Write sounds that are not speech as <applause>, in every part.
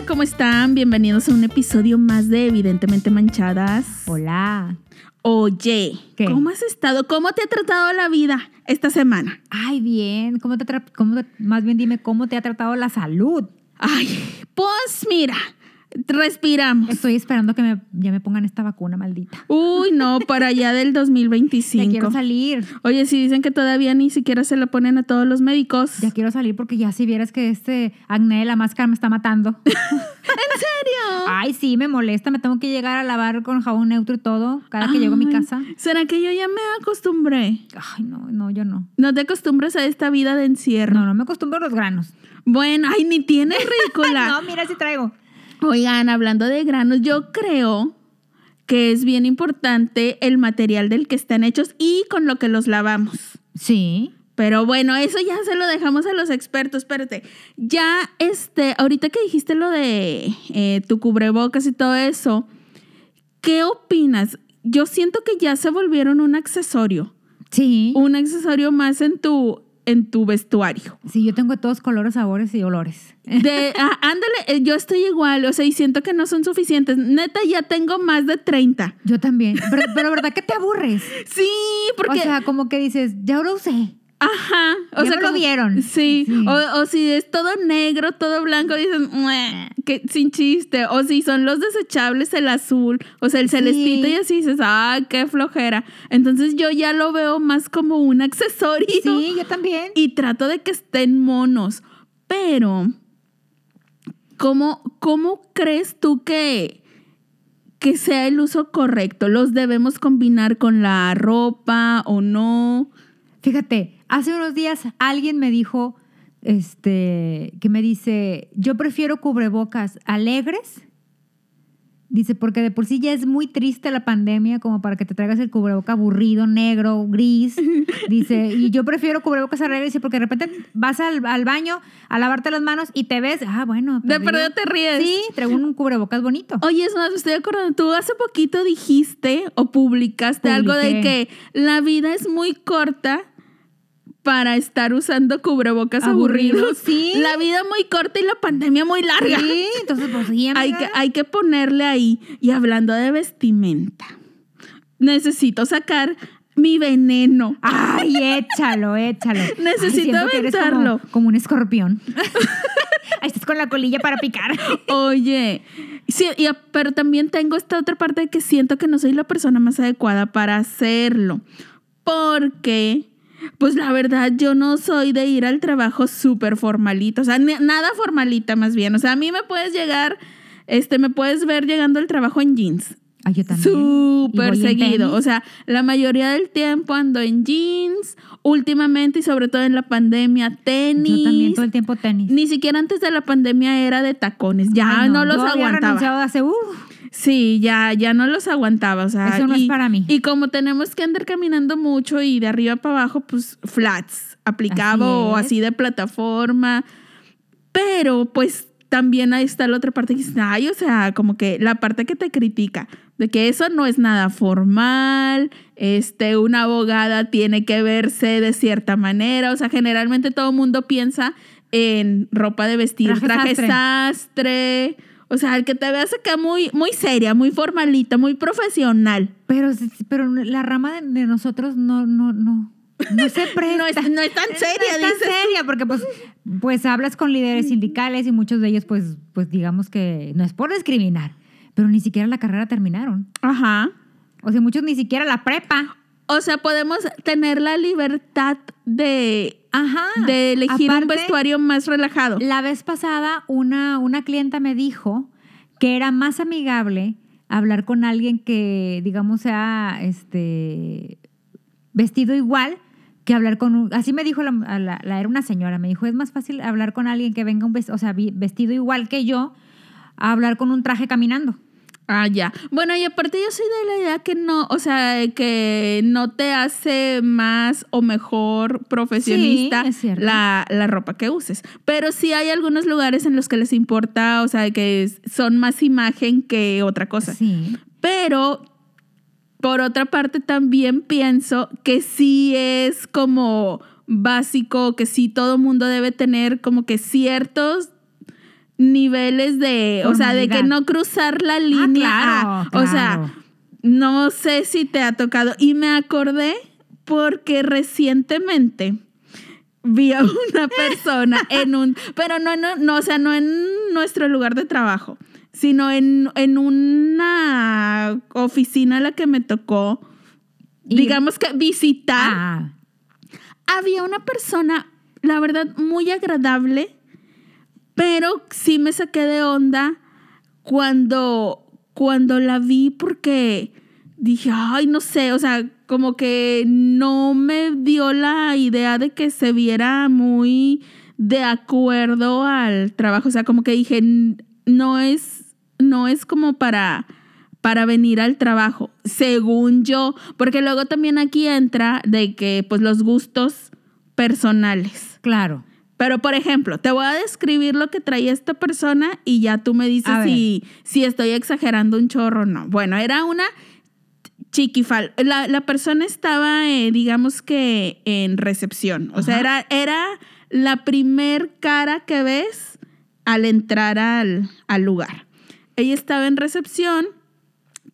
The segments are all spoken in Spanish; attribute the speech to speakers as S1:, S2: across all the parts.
S1: Hola, ¿cómo están? Bienvenidos a un episodio más de Evidentemente Manchadas.
S2: Hola.
S1: Oye,
S2: ¿Qué?
S1: ¿cómo has estado? ¿Cómo te ha tratado la vida esta semana?
S2: Ay, bien. ¿Cómo te, cómo te- más bien dime cómo te ha tratado la salud?
S1: Ay, pues mira, respiramos.
S2: Estoy esperando que me, ya me pongan esta vacuna maldita.
S1: Uy, no, para allá <laughs> del
S2: Ya
S1: 2025.
S2: quiero salir.
S1: Oye, si dicen que todavía ni siquiera se la ponen a todos los médicos.
S2: Ya quiero salir porque ya si vieras que este acné de la máscara me está matando. <laughs>
S1: ¿En serio?
S2: Ay, sí, me molesta. Me tengo que llegar a lavar con jabón neutro y todo cada que llego a mi casa.
S1: ¿Será que yo ya me acostumbré?
S2: Ay, no, no, yo no.
S1: No te acostumbras a esta vida de encierro.
S2: No, no me acostumbro a los granos.
S1: Bueno, ay, ni tienes <laughs> ridícula.
S2: No, mira si traigo.
S1: Oigan, hablando de granos, yo creo que es bien importante el material del que están hechos y con lo que los lavamos.
S2: Sí.
S1: Pero bueno, eso ya se lo dejamos a los expertos. Espérate, ya este, ahorita que dijiste lo de eh, tu cubrebocas y todo eso, ¿qué opinas? Yo siento que ya se volvieron un accesorio,
S2: Sí.
S1: un accesorio más en tu, en tu vestuario.
S2: Sí, yo tengo todos colores, sabores y olores.
S1: De, ah, ándale, eh, yo estoy igual, o sea, y siento que no son suficientes. Neta, ya tengo más de 30.
S2: Yo también. Pero, pero ¿verdad que te aburres? <laughs>
S1: Sí, porque...
S2: O sea, como que dices, ya lo usé.
S1: Ajá. O sea,
S2: me lo vieron.
S1: Sí.
S2: Sí.
S1: O, o si es todo negro, todo blanco, dices, que sin chiste. O si son los desechables, el azul, o sea, el
S2: Sí.
S1: celestito, y así dices, ay, qué flojera. Entonces yo ya lo veo más como un accesorio.
S2: Sí, yo también.
S1: y trato de que estén monos. Pero, ¿cómo, cómo crees tú que, que sea el uso correcto? ¿Los debemos combinar con la ropa o no?
S2: Fíjate, hace unos días alguien me dijo, este, que me dice, yo prefiero cubrebocas alegres. Dice, porque de por sí ya es muy triste la pandemia como para que te traigas el cubreboca aburrido, negro, gris. <laughs> Dice, y yo prefiero cubrebocas alegres porque de repente vas al, al baño a lavarte las manos y te ves, ah, bueno.
S1: De
S2: pues,
S1: perdido te ríes.
S2: Sí, traigo un cubrebocas bonito.
S1: Oye, es más, me estoy acordando, tú hace poquito dijiste o publicaste algo de que la vida es muy corta para estar usando cubrebocas aburridos.
S2: Aburridos, sí.
S1: La vida muy corta y la pandemia muy larga.
S2: Sí, entonces pues sí,
S1: Hay que, hay que ponerle ahí. Y hablando de vestimenta, necesito sacar mi veneno.
S2: Ay, échalo, échalo.
S1: Necesito
S2: eres
S1: aventarlo.
S2: Como, como un escorpión. Ahí estás con la colilla para picar.
S1: Oye, sí, y- pero también tengo esta otra parte de que siento que no soy la persona más adecuada para hacerlo. Porque, pues la verdad, yo no soy de ir al trabajo súper formalito. O sea, nada formalita más bien. O sea, a mí me puedes llegar, este, me puedes ver llegando al trabajo en jeans.
S2: Ay, yo también.
S1: Súper seguido. O sea, la mayoría del tiempo ando en jeans, últimamente y sobre todo en la pandemia, tenis.
S2: Yo también todo el tiempo tenis.
S1: Ni siquiera antes de la pandemia era de tacones. Ya
S2: Ay,
S1: no, los
S2: yo había
S1: aguantaba.
S2: renunciado hace, uf,
S1: Sí, ya, ya no los aguantaba. O sea,
S2: Eso no es
S1: y,
S2: para mí.
S1: Y como tenemos que andar caminando mucho y de arriba para abajo, pues flats, aplicado
S2: Así
S1: o
S2: es.
S1: así de plataforma. Pero pues también ahí está la otra parte que dice, ay, o sea, como que la parte que te critica, de que eso no es nada formal, este, una abogada tiene que verse de cierta manera, o sea, generalmente todo el mundo piensa en ropa de vestir,
S2: Traje
S1: traje,
S2: sastre.
S1: sastre. O sea, el que te veas acá muy, muy seria, muy formalita, muy profesional.
S2: pero, pero la rama de, nosotros no, no, no. No se presta. <laughs>
S1: No es, no es tan seria,
S2: no es tan seria, porque pues, pues hablas con líderes sindicales y muchos de ellos, pues, pues digamos que no es por discriminar, pero ni siquiera la carrera terminaron.
S1: Ajá.
S2: O sea, muchos ni siquiera la prepa.
S1: O sea, podemos tener la libertad de,
S2: Ajá.
S1: de elegir un vestuario más relajado.
S2: La vez pasada, una, una clienta me dijo que era más amigable hablar con alguien que, digamos, sea este vestido igual que hablar con un... Así me dijo, la, la- la- era una señora, me dijo, es más fácil hablar con alguien que venga un ves- o sea, vestido igual que yo a hablar con un traje caminando.
S1: Ah, ya. Bueno, y aparte yo soy de la idea que no, o sea, que no te hace más o mejor profesionista
S2: Sí,
S1: la, la ropa que uses. Pero sí hay algunos lugares en los que les importa, o sea, que son más imagen que otra cosa.
S2: Sí.
S1: Pero por otra parte también pienso que sí es como básico, que sí todo mundo debe tener como que ciertos niveles de, o sea, de que no cruzar la línea.
S2: claro,
S1: a- O sea,
S2: claro.
S1: no sé si te ha tocado. Y me acordé porque recientemente vi a una <laughs> persona en un, pero no, no, no, o sea, no en nuestro lugar de trabajo, sino en, en una oficina a la que me tocó, digamos que visitar.
S2: Ah,
S1: Había una persona, la verdad, muy agradable, pero sí me saqué de onda cuando, cuando la vi porque dije, ay, no sé, o sea, como que no me dio la idea de que se viera muy de acuerdo al trabajo, o sea, como que dije, "N- no es, no es como para para venir al trabajo, según yo, porque luego también aquí entra de que pues los gustos personales.
S2: claro.
S1: Pero, por ejemplo, te voy a describir lo que traía esta persona y ya tú me dices si, si estoy exagerando un chorro o no. Bueno, era una chiquifal. La, la persona estaba, eh, digamos que en recepción. O sea, era, era la primer cara que ves al entrar al, al lugar. Ella estaba en recepción,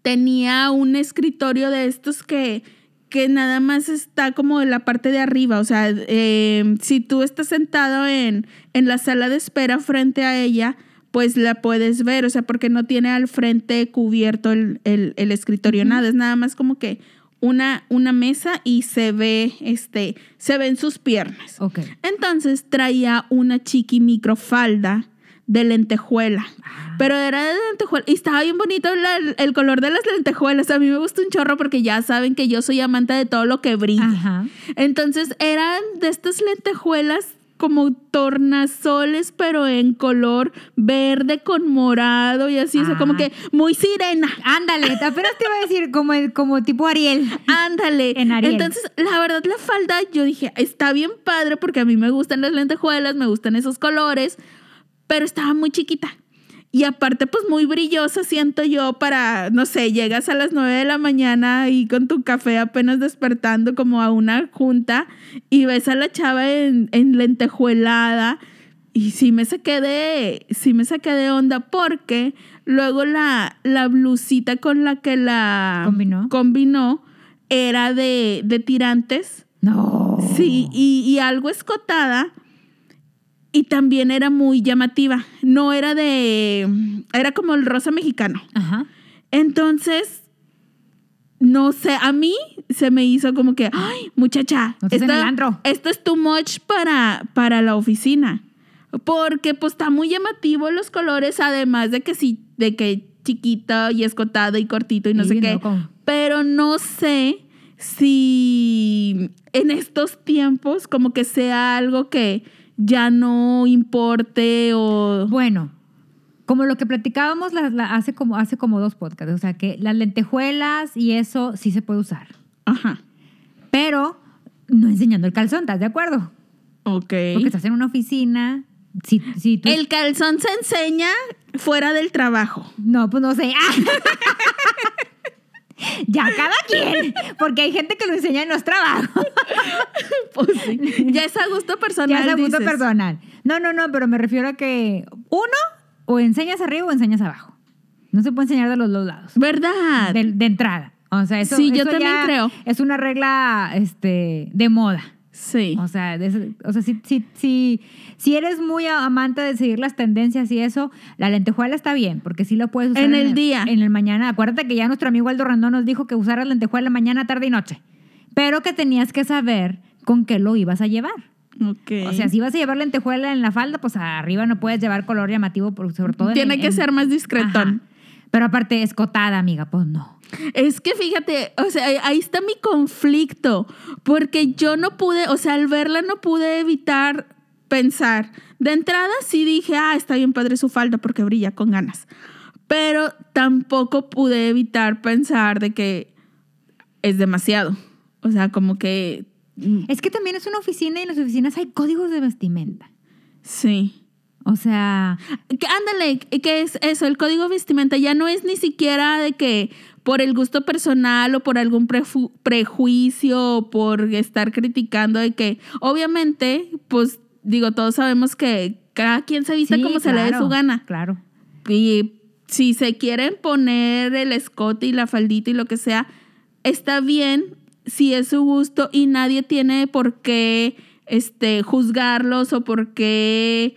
S1: tenía un escritorio de estos que, que nada más está como en la parte de arriba. O sea, eh, si tú estás sentado en, en la sala de espera frente a ella, pues la puedes ver. O sea, porque no tiene al frente cubierto el, el- el escritorio, nada. Es nada más como que una, una mesa y se ve, este, se ven sus piernas.
S2: Ok.
S1: Entonces traía una chiqui microfalda de lentejuela. Pero era de lentejuela. Y estaba bien bonito la- el color de las lentejuelas. A mí me gusta un chorro porque ya saben que yo soy amante de todo lo que brilla.
S2: Ajá.
S1: Entonces eran de estas lentejuelas como tornasoles, pero en color verde con morado y así. O sea, como
S2: Ah.
S1: que muy sirena.
S2: Ándale, apenas te iba a decir como, como tipo Ariel.
S1: Ándale.
S2: En Ariel.
S1: Entonces, la verdad, la falda, yo dije, está bien padre porque a mí me gustan las lentejuelas, me gustan esos colores, pero estaba muy chiquita. Y aparte, pues muy brillosa, siento yo, para, no sé, llegas a las 9 de la mañana y con tu café apenas despertando como a una junta y ves a la chava en, en lentejuelada. Y sí me saqué de, sí me saqué de onda porque luego la, la blusita con la que la
S2: ¿Combinó?
S1: combinó era de, de tirantes.
S2: No.
S1: Sí, y, y algo escotada. Y también era muy llamativa. No era de. Era como el rosa mexicano.
S2: Ajá.
S1: Entonces, no sé, a mí se me hizo como que, ay, muchacha,
S2: No estés en el antro".
S1: esto es too much para, para la oficina. Porque pues está muy llamativo los colores, además de que sí, de que chiquito y escotado y cortito y no
S2: Sí,
S1: sé qué. Pero no sé si en estos tiempos como que sea algo que ya no importe o...
S2: Bueno, como lo que platicábamos la- la- hace, como, hace como dos podcasts, o sea que las lentejuelas y eso sí se puede usar,
S1: Ajá.
S2: pero no enseñando el calzón, ¿estás de acuerdo?
S1: Ok.
S2: Porque estás en una oficina, si, si tú...
S1: El calzón se enseña fuera del trabajo.
S2: No, pues no sé. <laughs> ya cada quien, porque hay gente que lo enseña en los trabajos. <laughs>
S1: Pues sí. Ya es a gusto personal.
S2: ya es a gusto
S1: dices.
S2: personal. No, no, no, pero me refiero a que uno, o enseñas arriba o enseñas abajo. No se puede enseñar de los dos lados.
S1: ¿Verdad?
S2: De, de entrada. O sea, eso,
S1: Sí, yo también creo.
S2: Es una regla este, de moda.
S1: Sí.
S2: O sea, de o sea si, si, si, si eres muy amante de seguir las tendencias y eso, la lentejuela está bien, porque sí lo puedes usar
S1: En el día.
S2: En el mañana. Acuérdate que ya nuestro amigo Aldo Randón nos dijo que usaras lentejuela mañana, tarde y noche. Pero que tenías que saber con qué lo ibas a llevar.
S1: Ok.
S2: O sea, si vas a llevar lentejuela en la falda, pues arriba no puedes llevar color llamativo, por- sobre todo en-
S1: Tiene que
S2: en-
S1: ser más discretón.
S2: Ajá. Pero aparte, escotada, amiga, pues no.
S1: Es que fíjate, o sea, ahí está mi conflicto, porque yo no pude, o sea, al verla no pude evitar pensar. De entrada sí dije, ah, está bien padre su falda porque brilla con ganas, pero tampoco pude evitar pensar de que es demasiado. O sea, como que, mm,
S2: Es que también es una oficina y en las oficinas hay códigos de vestimenta.
S1: sí.
S2: O sea,
S1: Que, ándale, ¿qué es eso? El código vestimenta ya no es ni siquiera de que por el gusto personal o por algún prejuicio o por estar criticando de que, obviamente, pues digo, todos sabemos que, cada quien se viste
S2: Sí,
S1: como se le dé su gana.
S2: Claro.
S1: Y si se quieren poner el escote y la faldita y lo que sea, está bien si es su gusto y nadie tiene por qué este, juzgarlos o por qué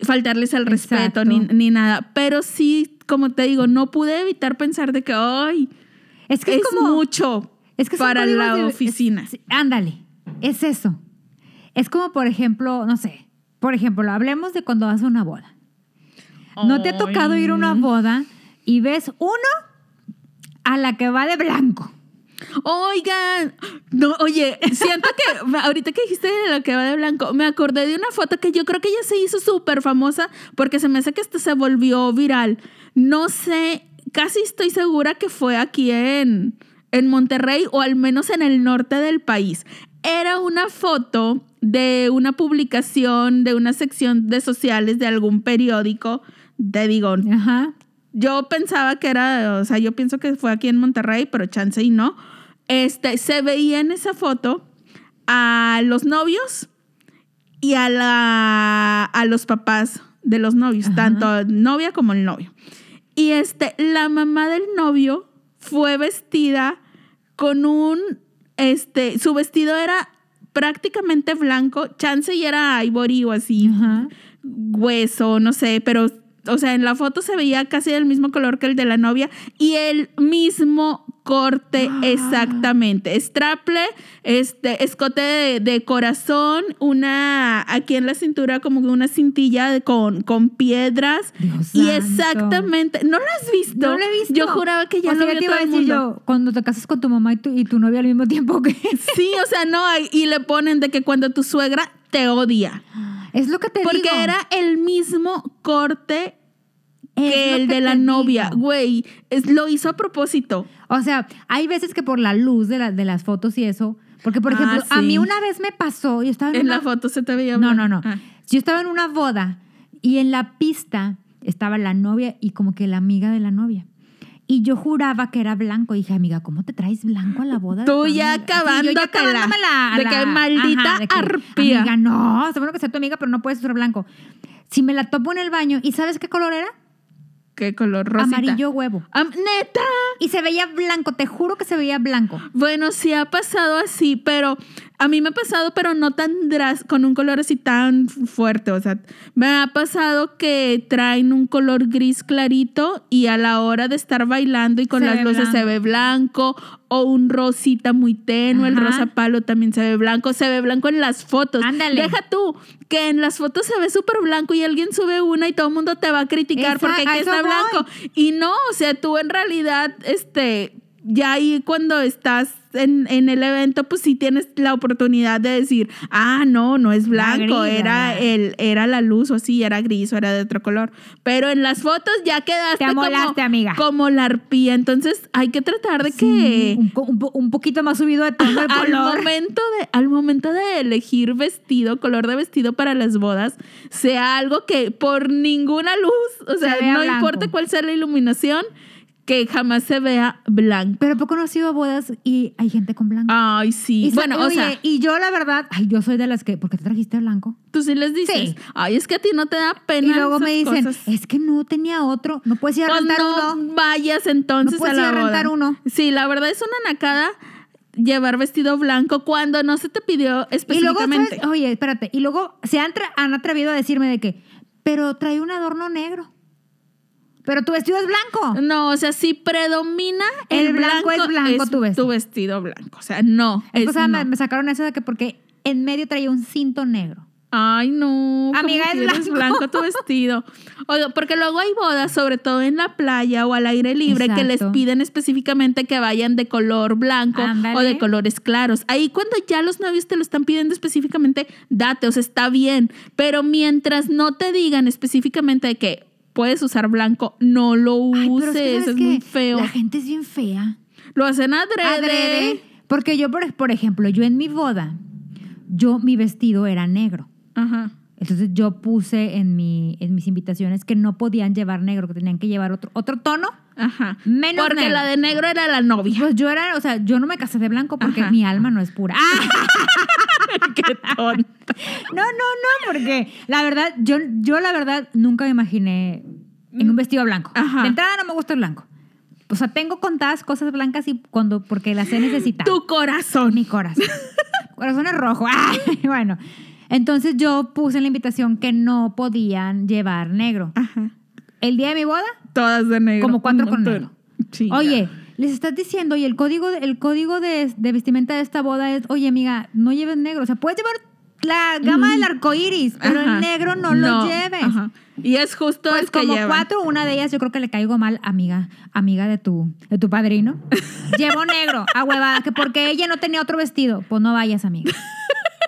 S1: faltarles al respeto ni, ni nada. Pero sí, como te digo, no pude evitar pensar de que, ay,
S2: Es que
S1: es,
S2: es, como.
S1: mucho
S2: Es que
S1: para la
S2: de-
S1: oficina.
S2: es- ándale, es eso. Es como, por ejemplo, no sé, por ejemplo, hablemos de cuando vas a una boda. ¿No te ha tocado ir a una boda y ves uno a la que va de blanco?
S1: Oigan, no, oye, siento que <laughs> ahorita que dijiste de lo que va de blanco, me acordé de una foto que yo creo que ella se hizo súper famosa porque se me hace que esto se volvió viral. No sé, casi estoy segura que fue aquí en, en Monterrey o al menos en el norte del país. Era una foto de una publicación de una sección de sociales de algún periódico. Te digo,
S2: Ajá.
S1: yo pensaba que era, o sea, yo pienso que fue aquí en Monterrey, pero chance y no. Este, se veía en esa foto a los novios y a, la, a los papás de los novios,
S2: Ajá.
S1: tanto novia como el novio. Y este, la mamá del novio fue vestida con un, este, su vestido era prácticamente blanco, chance y era ivory o así,
S2: Ajá.
S1: hueso, no sé, pero, o sea, en la foto se veía casi del mismo color que el de la novia y el mismo corte
S2: Ah.
S1: exactamente. Straple, este, escote de, de corazón, una, aquí en la cintura como que una cintilla de- con, con piedras.
S2: Dios
S1: y
S2: santo.
S1: exactamente, ¿no lo has visto?
S2: No lo he visto.
S1: Yo juraba que ya
S2: O sea,
S1: lo
S2: te
S1: vio
S2: iba
S1: todo
S2: a
S1: el mundo.
S2: yo, cuando te casas con tu mamá y tu, y tu novia al mismo tiempo que...
S1: Sí, o sea, no, y le ponen de que cuando tu suegra te odia.
S2: Es lo que te
S1: Porque
S2: digo.
S1: era el mismo corte que el de la novia. Güey, es- lo hizo a propósito.
S2: O sea, hay veces que por la luz de, la- de las fotos y eso, porque por
S1: Ah,
S2: ejemplo, a mí una vez me pasó, yo estaba en,
S1: En
S2: una,
S1: la foto se te veía
S2: No, no, no.
S1: Ah.
S2: Yo estaba en una boda y en la pista estaba la novia y como que la amiga de la novia. Y yo juraba que era blanco. Y dije, amiga, ¿cómo te traes blanco a la boda?
S1: Tú ya
S2: amiga?" Sí, yo
S1: De que maldita
S2: de que,
S1: arpía.
S2: Amiga, no, bueno que sea tu amiga, pero no puedes usar blanco. Si me la topo en el baño, ¿y sabes qué color era?
S1: ¿Qué color? Rosita.
S2: Amarillo huevo.
S1: Am- Neta.
S2: Y se veía blanco, te juro que se veía blanco.
S1: Bueno, sí ha pasado así, pero a mí me ha pasado, pero no tan dras con un color así tan fuerte. O sea, me ha pasado que traen un color gris clarito y a la hora de estar bailando y con
S2: Se
S1: las luces se ve blanco o un rosita muy tenue, el rosa palo también se ve blanco, se ve blanco en las fotos.
S2: Ándale.
S1: Deja tú que en las fotos se ve súper blanco y alguien sube una y todo el mundo te va a criticar
S2: Esa-
S1: porque aquí está
S2: voy.
S1: blanco. Y no, o sea, tú en realidad, este, ya ahí cuando estás en, en el evento, pues sí tienes la oportunidad de decir, ah, no, no es blanco, era, el, era la luz o sí, era gris o era de otro color. Pero en las fotos ya quedaste
S2: Te amolaste,
S1: como,
S2: amiga.
S1: como la arpía. Entonces hay que tratar de
S2: Sí,
S1: que
S2: un, un un poquito más subido de tono el <laughs>
S1: al
S2: color.
S1: momento, de, al momento de elegir vestido, color de vestido para las bodas, sea algo que por ninguna luz, o sea,
S2: vea
S1: no
S2: blanco.
S1: importa cuál sea la iluminación, que jamás se vea blanco.
S2: Pero poco no he sido bodas y hay gente con blanco.
S1: Ay, sí.
S2: Y
S1: bueno, o
S2: oye,
S1: sea,
S2: y yo la verdad, ay, yo soy de las que, ¿por qué te trajiste blanco?
S1: tú sí les dices,
S2: Sí.
S1: ay, es que a ti no te da pena.
S2: Y luego me dicen,
S1: cosas".
S2: es que no tenía otro, no puedes ir a
S1: Pues
S2: rentar
S1: no
S2: uno.
S1: vayas entonces
S2: No puedes
S1: a la
S2: ir a
S1: boda.
S2: rentar uno.
S1: Sí, la verdad es una nacada llevar vestido blanco cuando no se te pidió
S2: Y luego,
S1: específicamente.
S2: ¿sabes? oye, espérate, y luego se han, han atrevido a decirme de que, pero trae un adorno negro. Pero tu vestido es blanco.
S1: No, o sea, si predomina el,
S2: El blanco es blanco, tu vestido.
S1: tu vestido blanco. O sea, no.
S2: Es
S1: es
S2: cosa, me,
S1: no.
S2: me sacaron eso de que porque en medio traía un cinto negro.
S1: Ay, no. ¿cómo
S2: Amiga, es blanco.
S1: tu vestido. Oiga, porque luego hay bodas, sobre todo en la playa o al aire libre, que les piden específicamente que vayan de color blanco
S2: Ándale.
S1: o de colores claros. Ahí cuando ya los novios te lo están pidiendo específicamente, date, o sea, está bien. Pero mientras no te digan específicamente de que puedes usar blanco, no lo
S2: Ay,
S1: uses.
S2: que,
S1: es,
S2: ¿sabes
S1: muy feo.
S2: La gente es bien fea.
S1: Lo hacen adrede.
S2: Adrede. Porque yo, por, por ejemplo, yo en mi boda, yo, mi vestido era negro.
S1: Ajá.
S2: Entonces yo puse en, mi, en mis invitaciones que no podían llevar negro, que tenían que llevar otro, otro tono.
S1: Ajá.
S2: Menos
S1: Porque
S2: negro.
S1: la de negro era la novia.
S2: Pues yo era, o sea, yo no me casé de blanco porque
S1: Ajá.
S2: mi alma no es pura. <laughs> ¡Ah!
S1: ¿Qué tonta.
S2: No, no, no, porque la verdad, yo, yo la verdad nunca me imaginé en un vestido blanco.
S1: Ajá.
S2: De entrada no me gusta el blanco. O sea, tengo contadas cosas blancas y cuando, porque las he necesitado.
S1: Tu corazón.
S2: Mi corazón. <laughs> corazón es rojo. <laughs> Ay, bueno, entonces yo puse en la invitación que no podían llevar negro.
S1: Ajá.
S2: El día de mi boda,
S1: Todas de negro.
S2: Como cuatro con negro.
S1: Sí,
S2: oye, les estás diciendo, y el código, el código de, de vestimenta de esta boda es, oye, amiga, no lleves negro. O sea, puedes llevar la gama del arco iris, pero
S1: Ajá.
S2: el negro no, lo lleves.
S1: ajá. Y es justo
S2: Pues
S1: el que
S2: como cuatro, una de ellas yo creo que le caigo mal, amiga, amiga de tu, de tu padrino. <laughs> Llevo negro, a huevada, que porque ella no tenía otro vestido. Pues no vayas, amiga.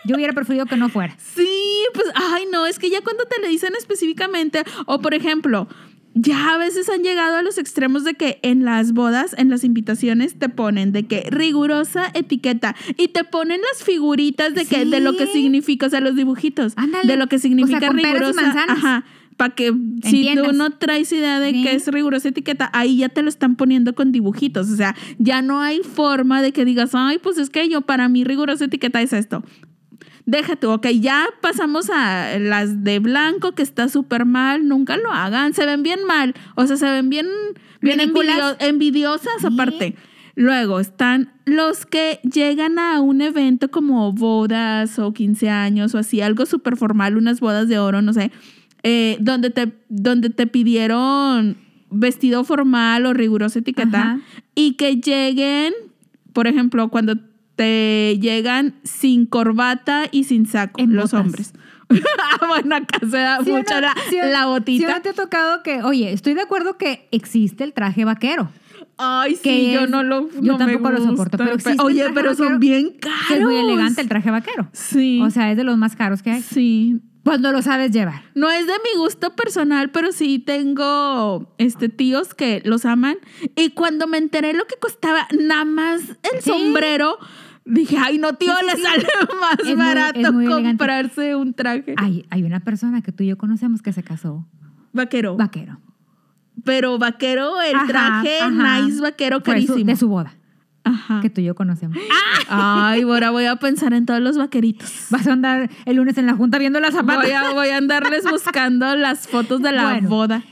S2: Yo hubiera preferido que no fuera.
S1: Sí, pues, ay, no, es que ya cuando te le dicen específicamente, o por ejemplo, ya a veces han llegado a los extremos de que en las bodas, en las invitaciones, te ponen de que rigurosa etiqueta y te ponen las figuritas de que de lo que significa, o sea, los dibujitos,
S2: Ándale.
S1: de lo que
S2: O
S1: significa
S2: sea, con peras y
S1: rigurosa.
S2: manzanas.
S1: Ajá. Para que si tú no traes idea de
S2: Sí.
S1: qué es rigurosa etiqueta, ahí ya te lo están poniendo con dibujitos. O sea, ya no hay forma de que digas, ay, pues es que yo, para mí rigurosa etiqueta es esto. Deja tú, ok, ya pasamos a las de blanco, que está súper mal, nunca lo hagan, se ven bien mal, o sea, se ven bien, bien envidio- envidiosas aparte. Luego están los que llegan a un evento como bodas o 15 años o así, algo súper formal, unas bodas de oro, no sé, eh, donde, te, donde te pidieron vestido formal o rigurosa etiqueta
S2: Ajá.
S1: y que lleguen, por ejemplo, cuando te llegan sin corbata y sin saco,
S2: En
S1: los
S2: botas.
S1: hombres. Ah, <laughs> bueno, acá se da
S2: ¿Sí o
S1: mucho
S2: no?
S1: la,
S2: ¿Sí o-
S1: la
S2: ¿sí o
S1: botita.
S2: no te ha tocado que, oye, estoy de acuerdo que existe el traje vaquero.
S1: Ay, sí,
S2: que
S1: yo
S2: es-
S1: no lo
S2: yo
S1: no me
S2: tampoco lo soporto, pero existe el
S1: Oye,
S2: traje
S1: pero son bien caros.
S2: Es muy elegante el traje vaquero.
S1: Sí.
S2: O sea, es de los más caros que hay.
S1: sí.
S2: Cuando lo sabes llevar.
S1: No es de mi gusto personal, pero sí tengo este tíos que los aman. Y cuando me enteré lo que costaba nada más el
S2: Sí.
S1: sombrero, dije, ay, no, tío, le sale <laughs> más
S2: Es
S1: barato
S2: elegante.
S1: comprarse un traje.
S2: Hay, hay una persona que tú y yo conocemos que se casó
S1: Vaquero.
S2: vaquero.
S1: pero vaquero, el
S2: Ajá,
S1: traje,
S2: ajá.
S1: nice vaquero
S2: Fue su-
S1: carísimo.
S2: de su boda,
S1: Ajá.
S2: que tú y yo conocemos.
S1: Ay, ahora voy a pensar en todos los vaqueritos.
S2: Vas a andar el lunes en la junta viendo las zapatas.
S1: Voy a, voy a andarles <laughs> buscando las fotos de la
S2: Bueno.
S1: boda.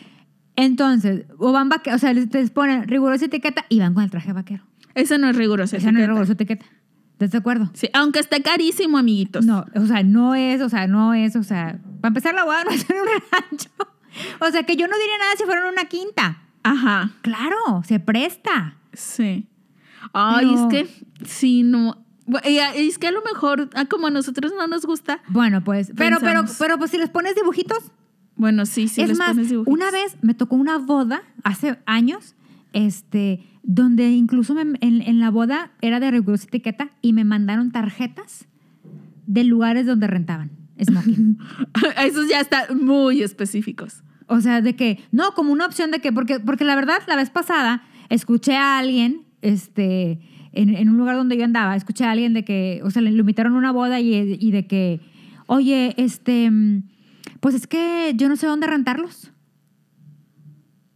S2: Entonces, o van vaqueros, o sea, les ponen rigurosa etiqueta y van con el traje vaquero.
S1: Ese no es riguroso.
S2: Esa no es rigurosa etiqueta. ¿Estás de acuerdo?
S1: Sí, aunque esté carísimo, amiguitos.
S2: No, o sea, no es, o sea, no es, o sea, para empezar la boda no es en un rancho. <laughs> O sea, que yo no diría nada si fuera en una quinta.
S1: Ajá,
S2: Claro, se presta.
S1: sí. Ay,
S2: No.
S1: es que sí, no. Bu- y a- Es que a lo mejor, ah, como a nosotros no nos gusta.
S2: Bueno, pues, pero, pero, pero, pues si les pones dibujitos.
S1: Bueno, sí, sí,
S2: es
S1: les
S2: más,
S1: pones dibujitos.
S2: una vez me tocó una boda hace años, este, donde incluso me- en, en la boda era de rigurosa etiqueta y me mandaron tarjetas de lugares donde rentaban smoking. <laughs>
S1: Esos ya están muy específicos.
S2: O sea, de que, no, como una opción de que, porque, porque la verdad, la vez pasada escuché a alguien, este, en, en un lugar donde yo andaba, escuché a alguien de que, o sea, le, invitaron a una boda y, y de que, oye, este, mm, pues es que yo no sé dónde rentarlos.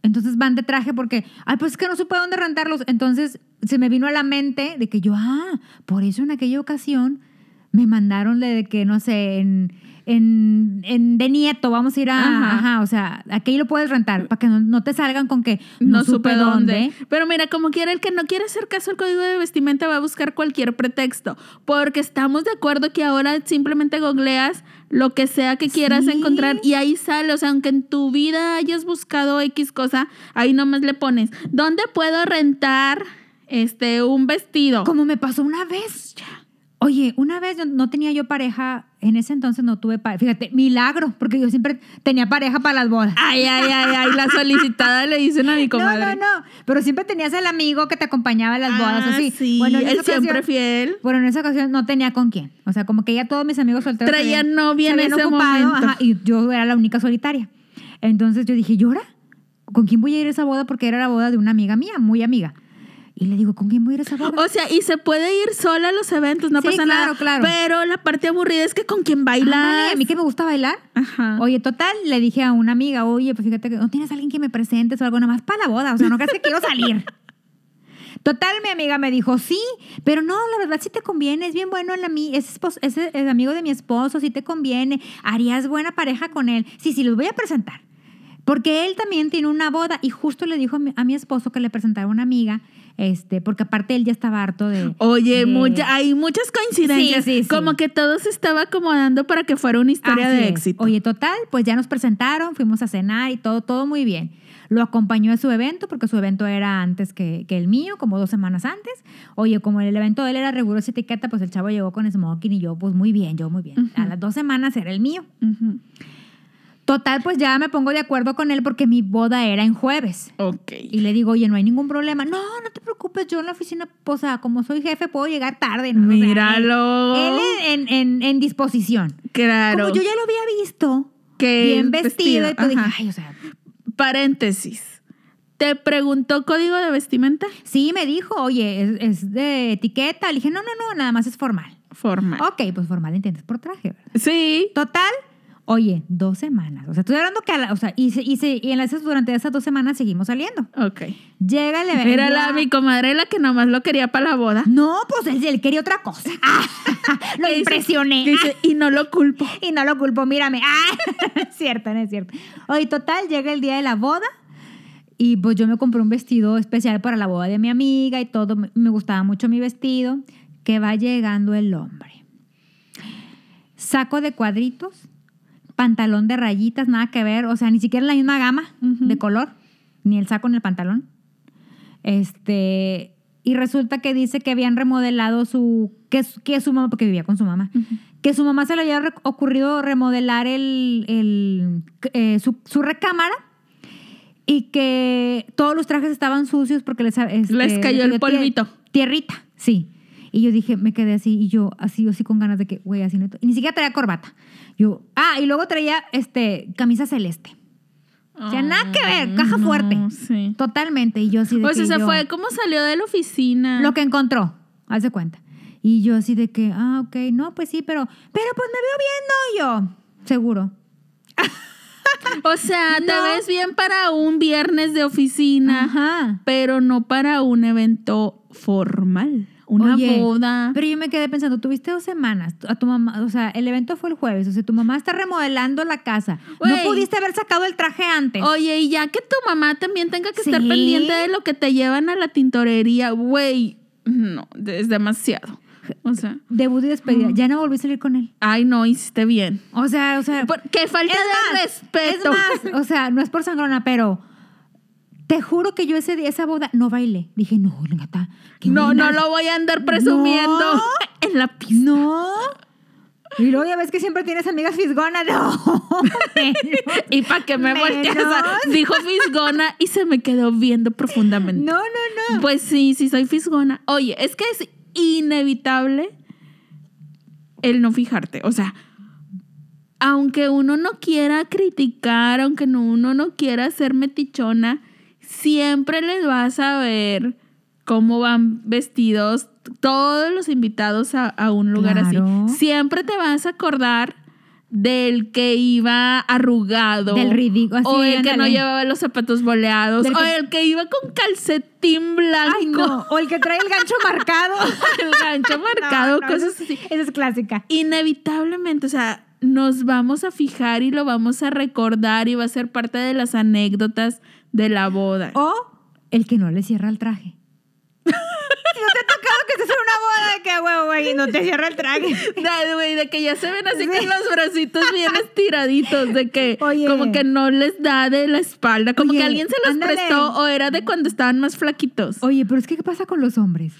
S2: Entonces van de traje porque, ay, pues es que no supe dónde rentarlos. Entonces se me vino a la mente de que yo, ah, por eso en aquella ocasión me mandaron de que, no sé, en, en, en de nieto, vamos a ir a,
S1: Ajá.
S2: ajá, o sea, aquí lo puedes rentar para que no, no te salgan con que no, supe dónde.
S1: Pero mira, como quiera, el que no quiere hacer caso al código de vestimenta va a buscar cualquier pretexto. Porque estamos de acuerdo que ahora simplemente googleas lo que sea que quieras
S2: Sí.
S1: encontrar y ahí sale. O sea, aunque en tu vida hayas buscado X cosa, ahí nomás le pones, ¿dónde puedo rentar este un vestido?
S2: Como me pasó una vez. Oye, una vez yo no tenía yo pareja, en ese entonces no tuve pareja. Fíjate, milagro, porque yo siempre tenía pareja para las bodas.
S1: Ay, ay, ay, ay, la solicitada le dicen a mi comadre. <laughs>
S2: No, no, no. Pero siempre tenías el amigo que te acompañaba a las bodas,
S1: Ah,
S2: así.
S1: sí,
S2: Bueno, en
S1: él siempre fiel.
S2: Bueno, en esa ocasión no tenía con quién. O sea, como que ya todos mis amigos solteros.
S1: Traían novia en ese
S2: ocupado,
S1: momento.
S2: ajá, y yo era la única solitaria. Entonces yo dije, ¿llora? ¿Con quién voy a ir a esa boda? Porque era la boda de una amiga mía, muy amiga. Y le digo, ¿con quién voy a ir a esa boda?
S1: O sea, y se puede ir sola a los eventos, no
S2: Sí,
S1: pasa
S2: claro,
S1: nada.
S2: claro.
S1: Pero la parte aburrida es que con quien bailas.
S2: Ándale, a mí que me gusta bailar.
S1: Ajá.
S2: Oye, total, le dije a una amiga, oye, pues fíjate que no tienes a alguien que me presentes o algo nada más para la boda. O sea, no crees que quiero salir. <laughs> Total, mi amiga me dijo, sí, pero no, la verdad sí te conviene, es bien bueno el, ami es, es el amigo de mi esposo, sí te conviene, harías buena pareja con él. Sí, sí, los voy a presentar. Porque él también tiene una boda y justo le dijo a mi, a mi esposo que le presentara una amiga, este, porque aparte él ya estaba harto de...
S1: Oye,
S2: de-
S1: mucha- hay muchas coincidencias.
S2: Sí, sí, sí.
S1: Como que todo se estaba acomodando para que fuera una historia
S2: Así
S1: de
S2: es.
S1: éxito.
S2: Oye, total, pues ya nos presentaron, fuimos a cenar y todo, todo muy bien. Lo acompañó a su evento, porque su evento era antes que, que el mío, como dos semanas antes. Oye, como el evento de él era rigurosa etiqueta, pues el chavo llegó con smoking y yo, pues muy bien, yo muy bien.
S1: Ujú.
S2: A las dos semanas era el mío.
S1: Ujú.
S2: Total, pues ya me pongo de acuerdo con él porque mi boda era en jueves.
S1: Ok.
S2: Y le digo, oye, no hay ningún problema. No, no te preocupes, yo en la oficina, o sea, como soy jefe, puedo llegar tarde. ¿no? O sea,
S1: Míralo.
S2: él en, en- en disposición.
S1: Claro.
S2: Como yo ya lo había visto,
S1: Que
S2: bien
S1: es
S2: vestido, y todo, dije, ay, o sea,
S1: Paréntesis. ¿Te preguntó código de vestimenta?
S2: sí, me dijo, oye, es, es de etiqueta. Le dije, no, no, no, nada más es formal.
S1: Formal.
S2: Ok, pues formal entiendes por traje, ¿verdad?
S1: Sí.
S2: Total, oye, dos semanas. O sea, estoy hablando que, a la- o sea, y, se- y, se- y en esas, durante esas dos semanas seguimos saliendo.
S1: Ok.
S2: Llega el evento.
S1: Era la mi comadre la que nomás lo quería para la boda.
S2: No, pues él, él quería otra cosa. <laughs> lo
S1: Que dice-
S2: impresioné.
S1: dice, y no lo culpo. <laughs>
S2: Y no lo culpo, mírame. <laughs> Ah, es cierto, no es cierto. Oye, total, llega el día de la boda y pues yo me compré un vestido especial para la boda de mi amiga y todo. Me gustaba mucho mi vestido. Que va llegando el hombre. Saco de cuadritos, pantalón de rayitas, nada que ver. O sea, ni siquiera la misma gama de color, ni el saco ni el pantalón. Este, y resulta que dice que habían remodelado su, que, que su mamá, porque vivía con su mamá, que su mamá se le había ocurrido remodelar el, el, eh, su, su recámara y que todos los trajes estaban sucios porque les, este,
S1: Les cayó el polvito.
S2: Tierrita, sí. Y yo dije, me quedé así y yo así, así con ganas de que, güey, así no. Y ni siquiera traía corbata. Yo, ah, y luego traía este, camisa celeste. O sea, nada que ver, caja
S1: no,
S2: fuerte.
S1: Sí.
S2: Totalmente. Y yo así de
S1: Pues
S2: que
S1: se
S2: yo-
S1: fue como salió de la oficina.
S2: Lo que encontró, haz de cuenta. Y yo así de que, ah, ok, no, pues sí, pero, pero pues me veo bien, ¿no? Yo, seguro. <laughs>
S1: O sea, te
S2: No.
S1: ves bien para un viernes de oficina,
S2: Ajá.
S1: pero no para un evento formal. Una
S2: Oye,
S1: boda.
S2: Pero yo me quedé pensando, tuviste dos semanas, a tu mamá, o sea, el evento fue el jueves, o sea, tu mamá está remodelando la casa. No pudiste haber sacado el traje antes.
S1: Oye, y ya que tu mamá también tenga que estar pendiente de lo que te llevan a la tintorería, güey, no, es demasiado. O sea,
S2: Debut y despedida. Ya no volví a salir con él.
S1: ay, no, hiciste bien.
S2: O sea, o sea.
S1: Por- Qué falta de
S2: más,
S1: respeto.
S2: Es más, o sea, no es por sangrona, pero te juro que yo ese día, esa boda, no bailé. Dije, no, gata.
S1: No,
S2: buena-
S1: no lo voy a andar presumiendo
S2: No.
S1: en la pista.
S2: No. Y luego ya ves que siempre tienes amigas fisgonas. <laughs> No. <laughs>
S1: Y para que me volteas, dijo fisgona y se me quedó viendo profundamente.
S2: No, no, no.
S1: Pues sí, sí soy fisgona. Oye, es que es inevitable el no fijarte. O sea, aunque uno no quiera criticar, aunque no- uno no quiera ser metichona, siempre les vas a ver cómo van vestidos todos los invitados a, a un lugar
S2: Claro.
S1: así. Siempre te vas a acordar del que iba arrugado.
S2: Del ridículo,
S1: O el que no llevaba los zapatos boleados.
S2: Del
S1: o el que iba con calcetín blanco.
S2: Ay, no. O el que trae el gancho <laughs> marcado.
S1: el gancho <laughs> marcado,
S2: No, no,
S1: cosas así.
S2: Esa es clásica.
S1: Inevitablemente, o sea, nos vamos a fijar y lo vamos a recordar y va a ser parte de las anécdotas de la boda.
S2: O el que no le cierra el traje. <laughs> ¿No te ha tocado que estés en una boda de que, huevo, güey, y no te cierra el traje? <laughs>
S1: De, güey, de que ya se ven así
S2: Sí.
S1: con los bracitos bien estiraditos, de que
S2: Oye.
S1: como que no les da de la espalda, como
S2: Oye,
S1: que alguien se los
S2: ándale.
S1: prestó o era de cuando estaban más flaquitos.
S2: Oye, pero es que, ¿qué pasa con los hombres?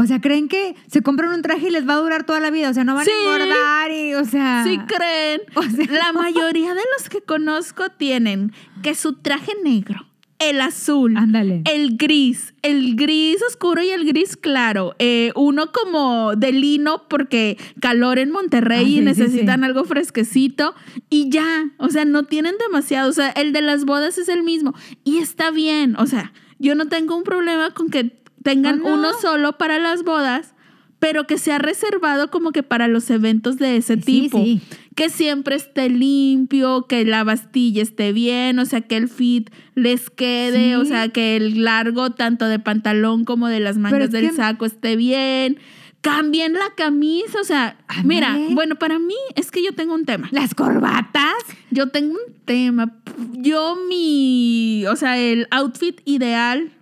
S2: O sea, creen que se compran un traje y les va a durar toda la vida. O sea, no van
S1: Sí.
S2: a engordar y, o sea.
S1: Sí creen. <laughs>
S2: O sea-
S1: La mayoría de los que conozco tienen que su traje negro, el azul,
S2: Ándale.
S1: el gris, el gris oscuro y el gris claro. Eh, uno como de lino porque calor en Monterrey
S2: Ah, sí,
S1: y necesitan
S2: sí.
S1: algo fresquecito y ya. O sea, no tienen demasiado. O sea, el de las bodas es el mismo y está bien. O sea, yo no tengo un problema con que tengan
S2: Oh, no.
S1: uno solo para las bodas. pero que sea reservado como que para los eventos de ese
S2: Sí,
S1: tipo.
S2: sí.
S1: Que siempre esté limpio, que la bastilla esté bien, o sea, que el fit les quede,
S2: Sí.
S1: o sea, que el largo tanto de pantalón como de las mangas del
S2: que-
S1: saco esté bien. Cambien la camisa, o sea, mira, bueno, para mí es que yo tengo un tema.
S2: Las corbatas.
S1: Yo tengo un tema. Yo mi, o sea, el outfit ideal,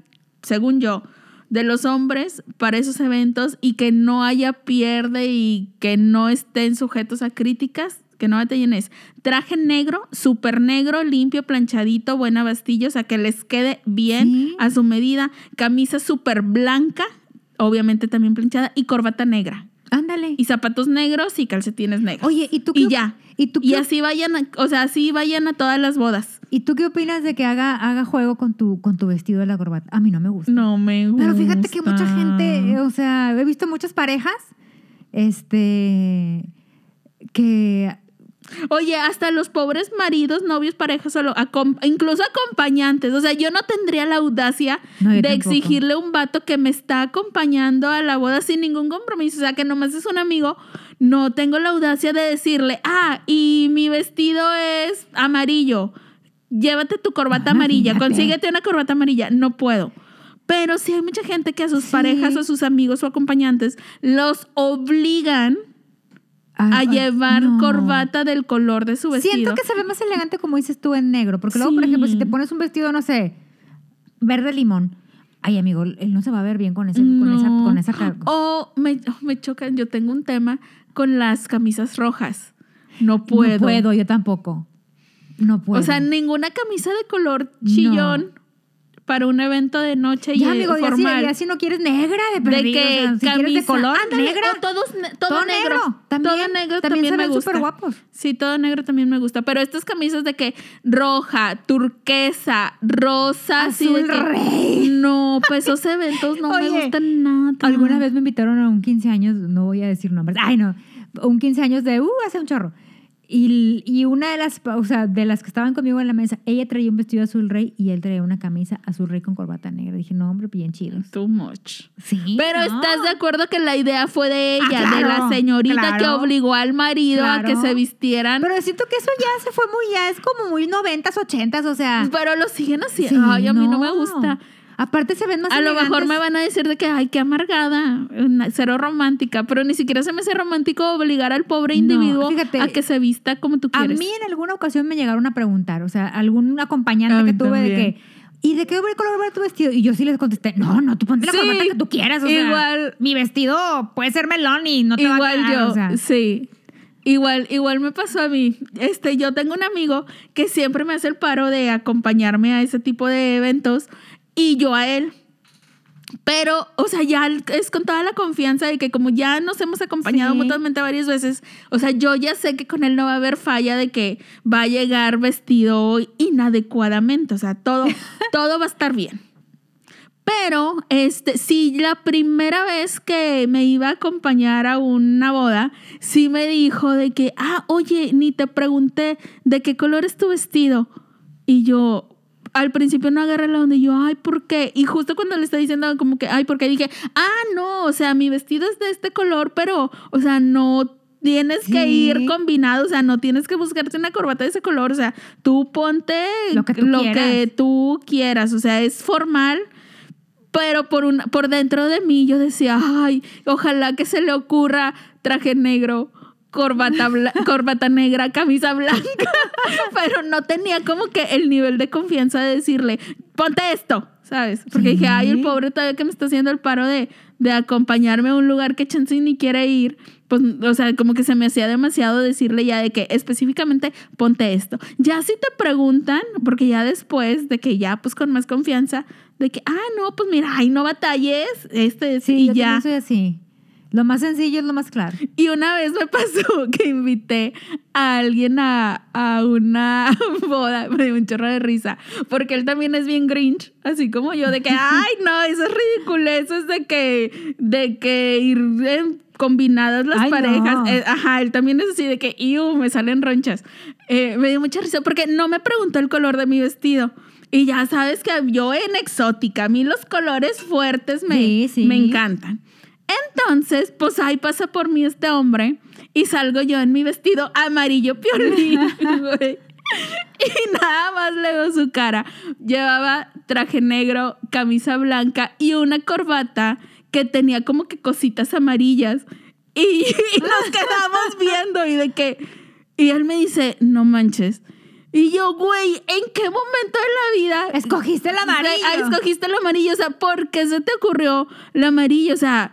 S1: según yo, de los hombres para esos eventos y que no haya pierde y que no estén sujetos a críticas, que no batallen es traje negro, súper negro, limpio, planchadito, buena bastilla, o sea, que les quede bien
S2: Sí.
S1: a su medida, camisa súper blanca, obviamente también planchada, y corbata negra.
S2: Ándale.
S1: Y zapatos negros y calcetines negros.
S2: Oye, ¿y tú qué
S1: Y ya.
S2: ¿Y tú,
S1: Y así vayan, a- o sea, así vayan a todas las bodas.
S2: ¿Y tú qué opinas de que haga, haga juego con tu, con tu vestido de la corbata? A mí no me gusta.
S1: No me gusta.
S2: Pero fíjate que mucha gente, eh, o sea, he visto muchas parejas, este, que
S1: Oye, hasta los pobres maridos, novios, parejas, solo, acom- incluso acompañantes. O sea, yo no tendría la audacia
S2: No,
S1: de
S2: tampoco.
S1: exigirle a un vato que me está acompañando a la boda sin ningún compromiso. O sea, que nomás es un amigo. No tengo la audacia de decirle, ah, y mi vestido es amarillo. Llévate tu corbata
S2: Ah,
S1: amarilla,
S2: fíjate.
S1: consíguete una corbata amarilla. No puedo. Pero sí hay mucha gente que a sus
S2: Sí.
S1: parejas o a sus amigos o acompañantes los obligan a
S2: ay,
S1: llevar
S2: no.
S1: corbata del color de su vestido.
S2: Siento que se ve más elegante como dices tú en negro, porque luego, por ejemplo, si te pones un vestido, no sé, verde limón, ay amigo, él no se va a ver bien con ese, con esa, con esa car-
S1: O me, oh, me chocan, yo tengo un tema con las camisas rojas. No puedo.
S2: No puedo, yo tampoco. No puedo.
S1: O sea, ninguna camisa de color chillón para un evento de noche y
S2: ya, amigo, ya si,
S1: formal.
S2: ya si no quieres negra de
S1: de
S2: perdido,
S1: que
S2: o sea, si quieres de color
S1: ándale,
S2: negra.
S1: o todos todo,
S2: Todo
S1: negro.
S2: negro, también,
S1: todo negro
S2: también
S1: también,
S2: se
S1: me
S2: ven
S1: gusta.
S2: superguapos.
S1: Sí, todo negro también me gusta. Pero estas camisas de que roja, turquesa, rosa, así de
S2: Azul
S1: que-
S2: rey.
S1: No, pues esos eventos no me gustan nada.
S2: Alguna vez me invitaron a un 15 años, no voy a decir nombres, ay no, un 15 años de, uh, hace un chorro. Y, y una de las, o sea, de las que estaban conmigo en la mesa, ella traía un vestido azul rey y él traía una camisa azul rey con corbata negra. Dije, no, hombre, bien chidos.
S1: Too much.
S2: Sí.
S1: Pero
S2: no.
S1: estás de acuerdo que la idea fue de ella,
S2: Ah,
S1: de la
S2: claro,
S1: señorita que obligó al marido a que se vistieran.
S2: Pero siento que eso ya se fue muy, ya es como muy noventas, ochentas, o sea.
S1: Pero lo siguen haciendo.
S2: sí,
S1: Ay, a mí no me gusta.
S2: Aparte se ven más
S1: A lo mejor me van a decir de que, ay, qué amargada, cero romántica, pero ni siquiera se me hace romántico obligar al pobre
S2: No,
S1: individuo
S2: fíjate,
S1: a que se vista como tú
S2: A
S1: quieres.
S2: mí en alguna ocasión me llegaron a preguntar, o sea, algún acompañante
S1: A
S2: que tuve de que, ¿y de qué color va tu vestido? Y yo sí les contesté, no, no, tú ponte la
S1: Sí,
S2: corbata que tú quieras, o sea,
S1: igual.
S2: mi vestido puede ser melón y no te va a
S1: Igual
S2: quedar,
S1: yo,
S2: o sea.
S1: sí. Igual, igual me pasó a mí. Este, yo tengo un amigo que siempre me hace el paro de acompañarme a ese tipo de eventos y yo a él. Pero, o sea, ya es con toda la confianza de que como ya nos hemos acompañado
S2: Sí.
S1: mutuamente varias veces, o sea, yo ya sé que con él no va a haber falla de que va a llegar vestido inadecuadamente, o sea, todo, <laughs> todo va a estar bien. Pero, este, sí, la primera vez que me iba a acompañar a una boda, sí me dijo de que, ah, oye, ni te pregunté de qué color es tu vestido. Y yo, al principio no agarré la y yo, ay, ¿por qué? Y justo cuando le está diciendo como que, ay, ¿por qué? Dije, ah, no, o sea, mi vestido es de este color, pero, o sea, no tienes que ir combinado, o sea, no tienes que buscarte una corbata de ese color, o sea, tú ponte
S2: Lo que tú
S1: que tú quieras, o sea, es formal. Pero por, una, por dentro de mí yo decía, ay, ojalá que se le ocurra traje negro, corbata, corbata negra, camisa blanca. <laughs> Pero no tenía como que el nivel de confianza de decirle, ponte esto, ¿sabes? Porque dije, ay, el pobre todavía que me está haciendo el paro de, de acompañarme a un lugar que chance ni quiere ir. Pues, o sea, como que se me hacía demasiado decirle ya de que específicamente ponte esto. Ya si te preguntan, porque ya después de que ya, pues con más confianza, de que, ah, no, pues mira, ay, no batalles, este,
S2: Sí,
S1: y
S2: yo
S1: ya.
S2: soy así. Lo más sencillo es lo más claro.
S1: Y una vez me pasó <laughs> que invité a alguien a, a una <laughs> boda, me dio un chorro de risa, porque él también es bien grinch, así como yo, de que, <laughs> ay, no, eso es ridículo, eso es de que, de que ir en combinadas las
S2: Ay,
S1: parejas.
S2: no.
S1: Eh, ajá, él también es así de que, iu, me salen ronchas. Eh, me dio mucha risa porque no me preguntó el color de mi vestido. Y ya sabes que yo en exótica, a mí los colores fuertes me,
S2: Sí, sí.
S1: me encantan. Entonces, pues ahí pasa por mí este hombre y salgo yo en mi vestido amarillo piolín, <laughs> güey. Y nada más le veo su cara. Llevaba traje negro, camisa blanca y una corbata que tenía como que cositas amarillas. Y, <laughs> y nos quedamos viendo y de que... Y él me dice, no manches. Y yo, güey, ¿en qué momento de la vida
S2: Escogiste el amarillo.
S1: Ah, escogiste el amarillo, o sea, ¿por qué se te ocurrió el amarillo? O sea,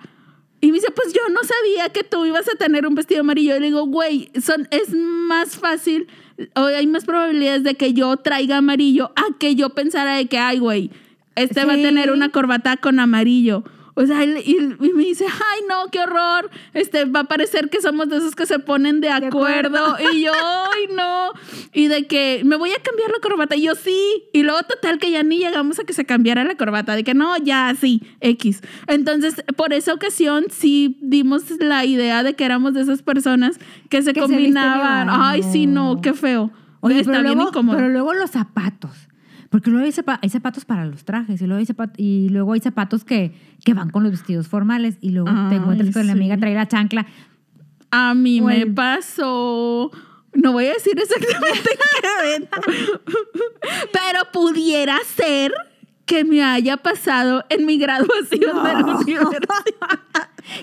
S1: y me dice, pues yo no sabía que tú ibas a tener un vestido amarillo. Y le digo, güey, son, es más fácil, o hay más probabilidades de que yo traiga amarillo a que yo pensara de que, ay, güey, este va a tener una corbata con amarillo. O sea, y, y- me dice, ay, no, qué horror. Este, va a parecer que somos de esos que se ponen de acuerdo.
S2: acuerdo.
S1: Y yo, ay, no. Y de que me voy a cambiar la corbata. Y yo, sí. Y luego, total, que ya ni llegamos a que se cambiara la corbata. De que no, ya, sí, X. Entonces, por esa ocasión, sí dimos la idea de que éramos de esas personas que se
S2: Que se
S1: combinaban.
S2: visten
S1: ay,
S2: igual.
S1: sí, no, qué feo.
S2: Oye,
S1: Está
S2: pero
S1: bien
S2: luego,
S1: incómodo.
S2: pero luego los zapatos. Porque luego hay, zapa- hay zapatos para los trajes y luego hay, zapat- y luego hay zapatos que, que van con los vestidos formales y luego te encuentras con la amiga trae la chancla.
S1: A mí me pasó. No voy a decir exactamente en qué evento. Pero pudiera ser que me haya pasado en mi graduación de la universidad.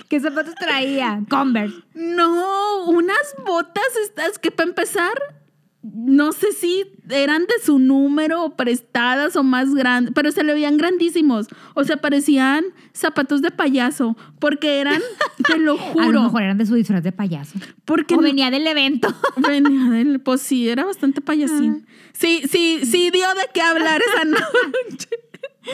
S2: ¿Qué zapatos traía? Converse.
S1: No, unas botas estas que para empezar, no sé si eran de su número o prestadas o más grandes, pero se le veían grandísimos. O sea, parecían zapatos de payaso, porque eran, <laughs> te lo
S2: A lo
S1: juro,
S2: mejor eran de su disfraz de payaso.
S1: porque
S2: o
S1: no-
S2: venía del evento. <laughs>
S1: Venía del, pues sí, era bastante payasín. Sí, sí, sí dio de qué hablar esa <laughs> noche.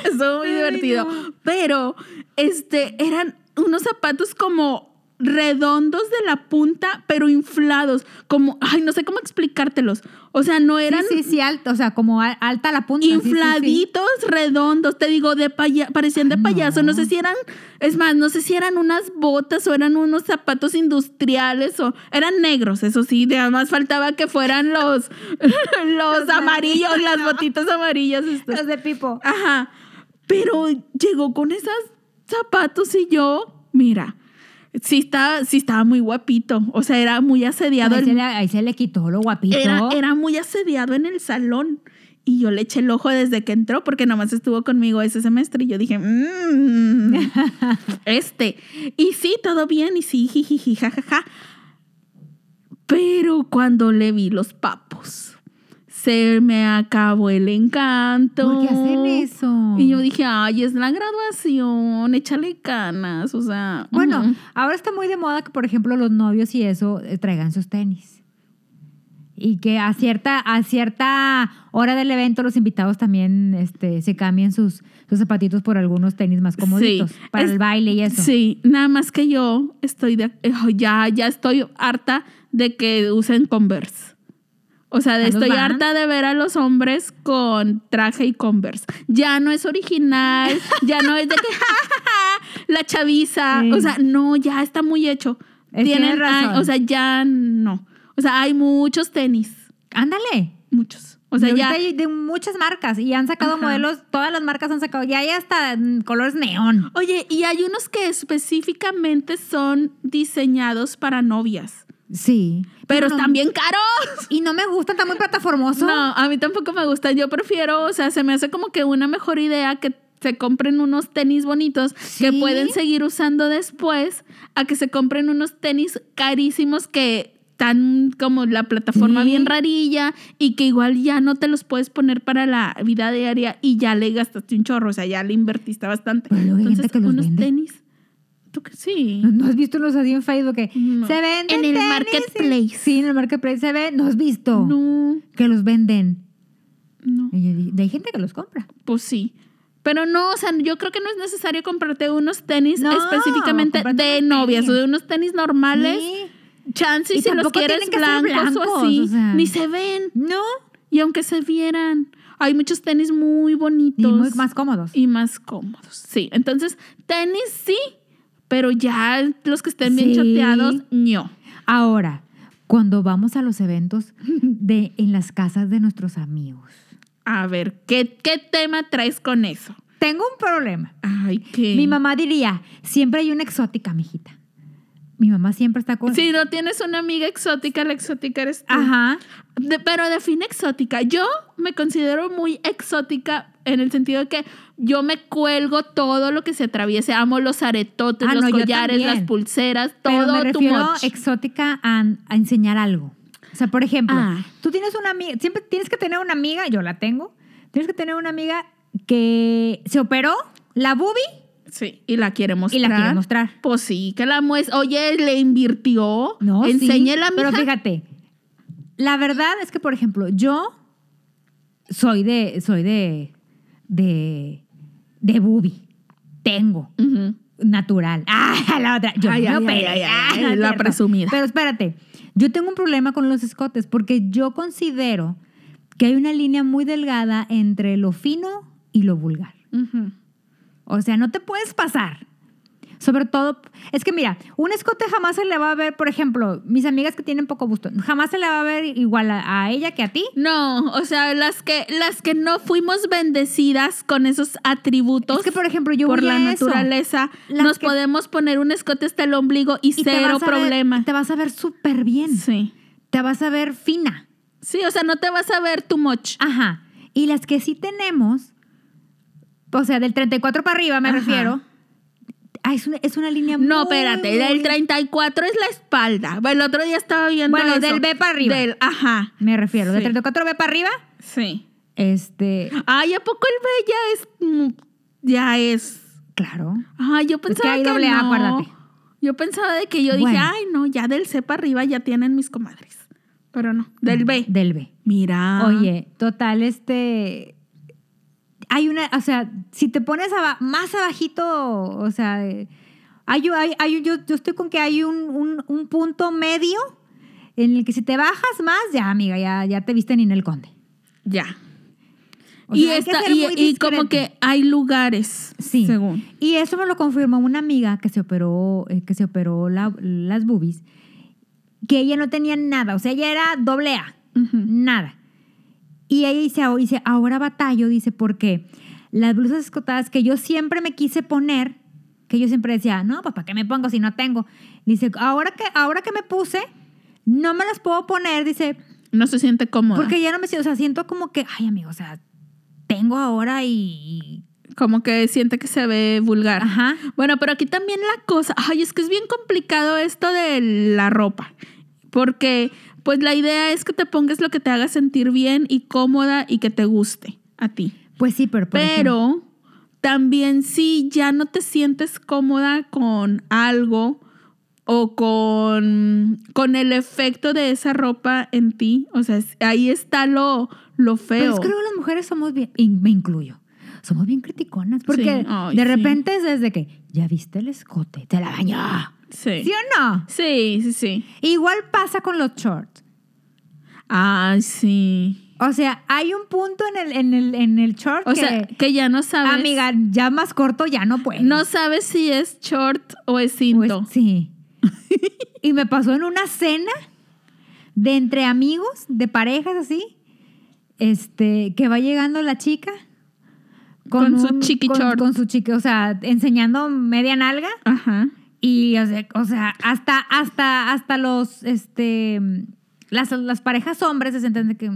S1: Estuvo muy
S2: Ay,
S1: divertido.
S2: no.
S1: Pero, este, eran unos zapatos como redondos de la punta, pero inflados. Como, ay, no sé cómo explicártelos. O sea, no eran
S2: sí, sí, sí, alto, o sea, como al- alta la punta. sí, sí, sí.
S1: infladitos, redondos, te digo, de paya parecían de
S2: Ay,
S1: payaso. No.
S2: no.
S1: sé si eran, es más, no sé si eran unas botas o eran unos zapatos industriales o eran negros, eso sí, de además faltaba que fueran <laughs> <laughs> los, los, amarillos, las botitas amarillas. estas.
S2: Los de Pipo.
S1: Ajá. Pero llegó con esos zapatos y yo, mira, sí estaba, sí estaba muy guapito. O sea, era muy asediado.
S2: Ahí
S1: el-
S2: se, le, ahí se le quitó lo guapito.
S1: era, era muy asediado en el salón. Y yo le eché el ojo desde que entró, porque nomás estuvo conmigo ese semestre. Y yo dije, "Mm, <laughs> este. Y sí, todo bien. Y sí, jijiji, jajaja. Pero cuando le vi los papos, se me acabó el encanto.
S2: ¿Por qué hacen eso?
S1: Y yo dije, ay, es la graduación, échale canas. O sea,
S2: Bueno, ahora está muy de moda que, por ejemplo, los novios y eso eh, traigan sus tenis. Y que a cierta, a cierta hora del evento los invitados también este, se cambien sus, sus zapatitos por algunos tenis más comoditos
S1: Sí.
S2: para
S1: Es-
S2: el baile y eso.
S1: Sí, nada más que yo estoy de, ya, ya estoy harta de que usen Converse. O sea, de-
S2: ¿A los
S1: estoy harta de ver a los hombres con traje y Converse. Ya no es original, ya no es de que <laughs> la chaviza.
S2: Sí.
S1: O sea, no, ya está muy hecho.
S2: Es- tienes razón.
S1: ay, o sea, ya no. O sea, hay muchos tenis,
S2: Ándale.
S1: muchos. O sea,
S2: Y
S1: ya
S2: hay de muchas marcas y han sacado
S1: Ajá.
S2: modelos, todas las marcas han sacado, ya hay hasta colores neón.
S1: Oye, y hay unos que específicamente son diseñados para novias,
S2: Sí.
S1: pero
S2: no-
S1: están bien caros. <laughs>
S2: Y no me gusta, está muy plataformoso.
S1: No, a mí tampoco me gustan. Yo prefiero, o sea, se me hace como que una mejor idea que se compren unos tenis bonitos que pueden seguir usando después a que se compren unos tenis carísimos que están como la plataforma
S2: Sí.
S1: bien rarilla y que igual ya no te los puedes poner para la vida diaria y ya le gastaste un chorro, o sea, ya le invertiste bastante.
S2: Pero luego hay gente que los
S1: unos
S2: vende.
S1: tenis. ¿Tú que sí?
S2: ¿No, no has visto los así en Facebook que
S1: No.
S2: se venden
S1: En el
S2: tenis?
S1: marketplace.
S2: Sí, en el marketplace se ve. ¿No has visto?
S1: No,
S2: Que los venden.
S1: no.
S2: Y yo dije, hay gente que los compra.
S1: Pues sí. Pero no, o sea, yo creo que no es necesario comprarte unos tenis
S2: No,
S1: específicamente de novias
S2: tenis.
S1: o de unos tenis normales.
S2: Sí.
S1: Chance
S2: Y
S1: y si los quieres
S2: ser
S1: blancos, o
S2: blancos,
S1: así,
S2: o sea.
S1: ni se ven.
S2: No.
S1: Y aunque se vieran, hay muchos tenis muy
S2: Y
S1: bonitos
S2: muy más cómodos.
S1: y más cómodos. Sí, entonces tenis sí, pero ya los que estén bien
S2: Sí.
S1: choteados, no.
S2: Ahora, cuando vamos a los eventos de en las casas de nuestros amigos.
S1: A ver, ¿qué, qué tema traes con eso?
S2: tengo un problema.
S1: Ay, qué.
S2: Mi mamá diría, siempre hay una exótica, mijita. Mi mamá siempre está con...
S1: Si no tienes una amiga exótica, la exótica eres tú.
S2: Ajá.
S1: De- pero define exótica. Yo me considero muy exótica en el sentido de que yo me cuelgo todo lo que se atraviese. Amo los aretotes,
S2: Ah,
S1: los
S2: no,
S1: collares, las pulseras,
S2: Pero
S1: todo
S2: me
S1: tu
S2: refiero
S1: much.
S2: exótica a, a enseñar algo. O sea, por ejemplo,
S1: Ah.
S2: tú tienes una amiga, siempre tienes que tener una amiga, yo la tengo, tienes que tener una amiga que se operó la boobie
S1: Sí, y la quiere
S2: y
S1: mostrar.
S2: la quiere mostrar.
S1: Pues sí, que la muestre. Oye, le invirtió.
S2: No, sí,
S1: Enséñela,
S2: Pero
S1: mija.
S2: fíjate, la verdad es que, por ejemplo, yo soy de, soy de, de, de boobie. Tengo. Natural. <laughs> Ah, la otra. Yo
S1: Ay,
S2: me
S1: ay, ay,
S2: Ah, no
S1: la
S2: cierto.
S1: presumida.
S2: Pero espérate, yo tengo un problema con los escotes porque yo considero que hay una línea muy delgada entre lo fino y lo vulgar. O sea, no te puedes pasar. Sobre todo, es que mira, un escote jamás se le va a ver, por ejemplo, mis amigas que tienen poco gusto, jamás se le va a ver igual a, a ella que a ti.
S1: No, o sea, las que, las que no fuimos bendecidas con esos atributos
S2: Es que, por ejemplo, yo
S1: por la
S2: eso.
S1: naturaleza,
S2: Las
S1: nos
S2: que-
S1: podemos poner un escote hasta el ombligo y,
S2: Y te
S1: cero
S2: ver-
S1: problema.
S2: te vas a ver súper bien.
S1: Sí.
S2: Te vas a ver fina.
S1: Sí, o sea, no te vas a ver too much.
S2: Ajá. Y las que sí tenemos, o sea, del 34 para arriba me
S1: Ajá.
S2: refiero, ah, es, una, es una línea
S1: No,
S2: muy,
S1: espérate,
S2: muy-
S1: del 34 es la espalda. El otro día estaba viendo
S2: Bueno,
S1: eso.
S2: del B para arriba.
S1: Del, ajá,
S2: Me refiero, del
S1: Sí.
S2: 34 ve para arriba,
S1: sí.
S2: este,
S1: Ay, ¿a poco el B ya es... mm, ya es...
S2: claro.
S1: Ay, yo
S2: que
S1: pensaba
S2: hay
S1: que,
S2: doble A,
S1: no.
S2: acuérdate.
S1: Yo pensaba de que yo dije, ay, no, ya del C para arriba ya tienen mis comadres. Pero no, del B.
S2: Del B.
S1: Mira.
S2: Oye, total, este. Hay una, o sea, si te pones aba- más abajito, o sea, hay, hay, hay- yo, yo estoy con que hay un, un- un punto medio en el que si te bajas más, ya, amiga, ya, ya te viste en el conde.
S1: Ya.
S2: O
S1: y,
S2: sea,
S1: esta- y, y como que hay lugares.
S2: Sí.
S1: Según.
S2: Y eso me lo confirmó una amiga que se operó, eh, que se operó la- las boobies, que ella no tenía nada, o sea, ella era doble A, nada. Y ella dice, "Ah, dice, ahora batallo, dice, porque las blusas escotadas que yo siempre me quise poner, que yo siempre decía, no, pues ¿para qué me pongo si no tengo? Dice, ahora que, ahora que me puse, no me las puedo poner, dice,
S1: No se siente cómoda.
S2: porque ya no me siento, o sea, siento como que, ay, amigo, o sea, tengo ahora y...
S1: Como que siente que se ve vulgar.
S2: Ajá.
S1: Bueno, pero aquí también la cosa, ay, es que es bien complicado esto de la ropa, porque pues la idea es que te pongas lo que te haga sentir bien y cómoda y que te guste a ti.
S2: Pues sí, pero... por ejemplo,
S1: Pero también si ya no te sientes cómoda con algo o con, con el efecto de esa ropa en ti, o sea, ahí está lo, lo feo.
S2: Pero es que luego las mujeres somos bien, y me incluyo, somos bien criticonas, porque
S1: Sí, ay,
S2: de
S1: sí.
S2: repente es desde que, ya viste el escote, te la bañó.
S1: Sí.
S2: ¿Sí o no?
S1: Sí, sí, sí.
S2: Igual pasa con los shorts.
S1: Ay, sí.
S2: O sea, hay un punto en el, en el, en el short
S1: O
S2: que,
S1: sea, que ya no sabes.
S2: amiga, ya más corto ya no puede.
S1: No sabes si es short o es cinto.
S2: Pues, sí. <laughs> y me pasó en una cena de entre amigos, de parejas así, este, que va llegando la chica
S1: Con su chiqui
S2: con,
S1: short.
S2: con su chiqui, o sea, enseñando media nalga
S1: Ajá.
S2: Y o sea, hasta hasta hasta los este las, las parejas hombres se sienten que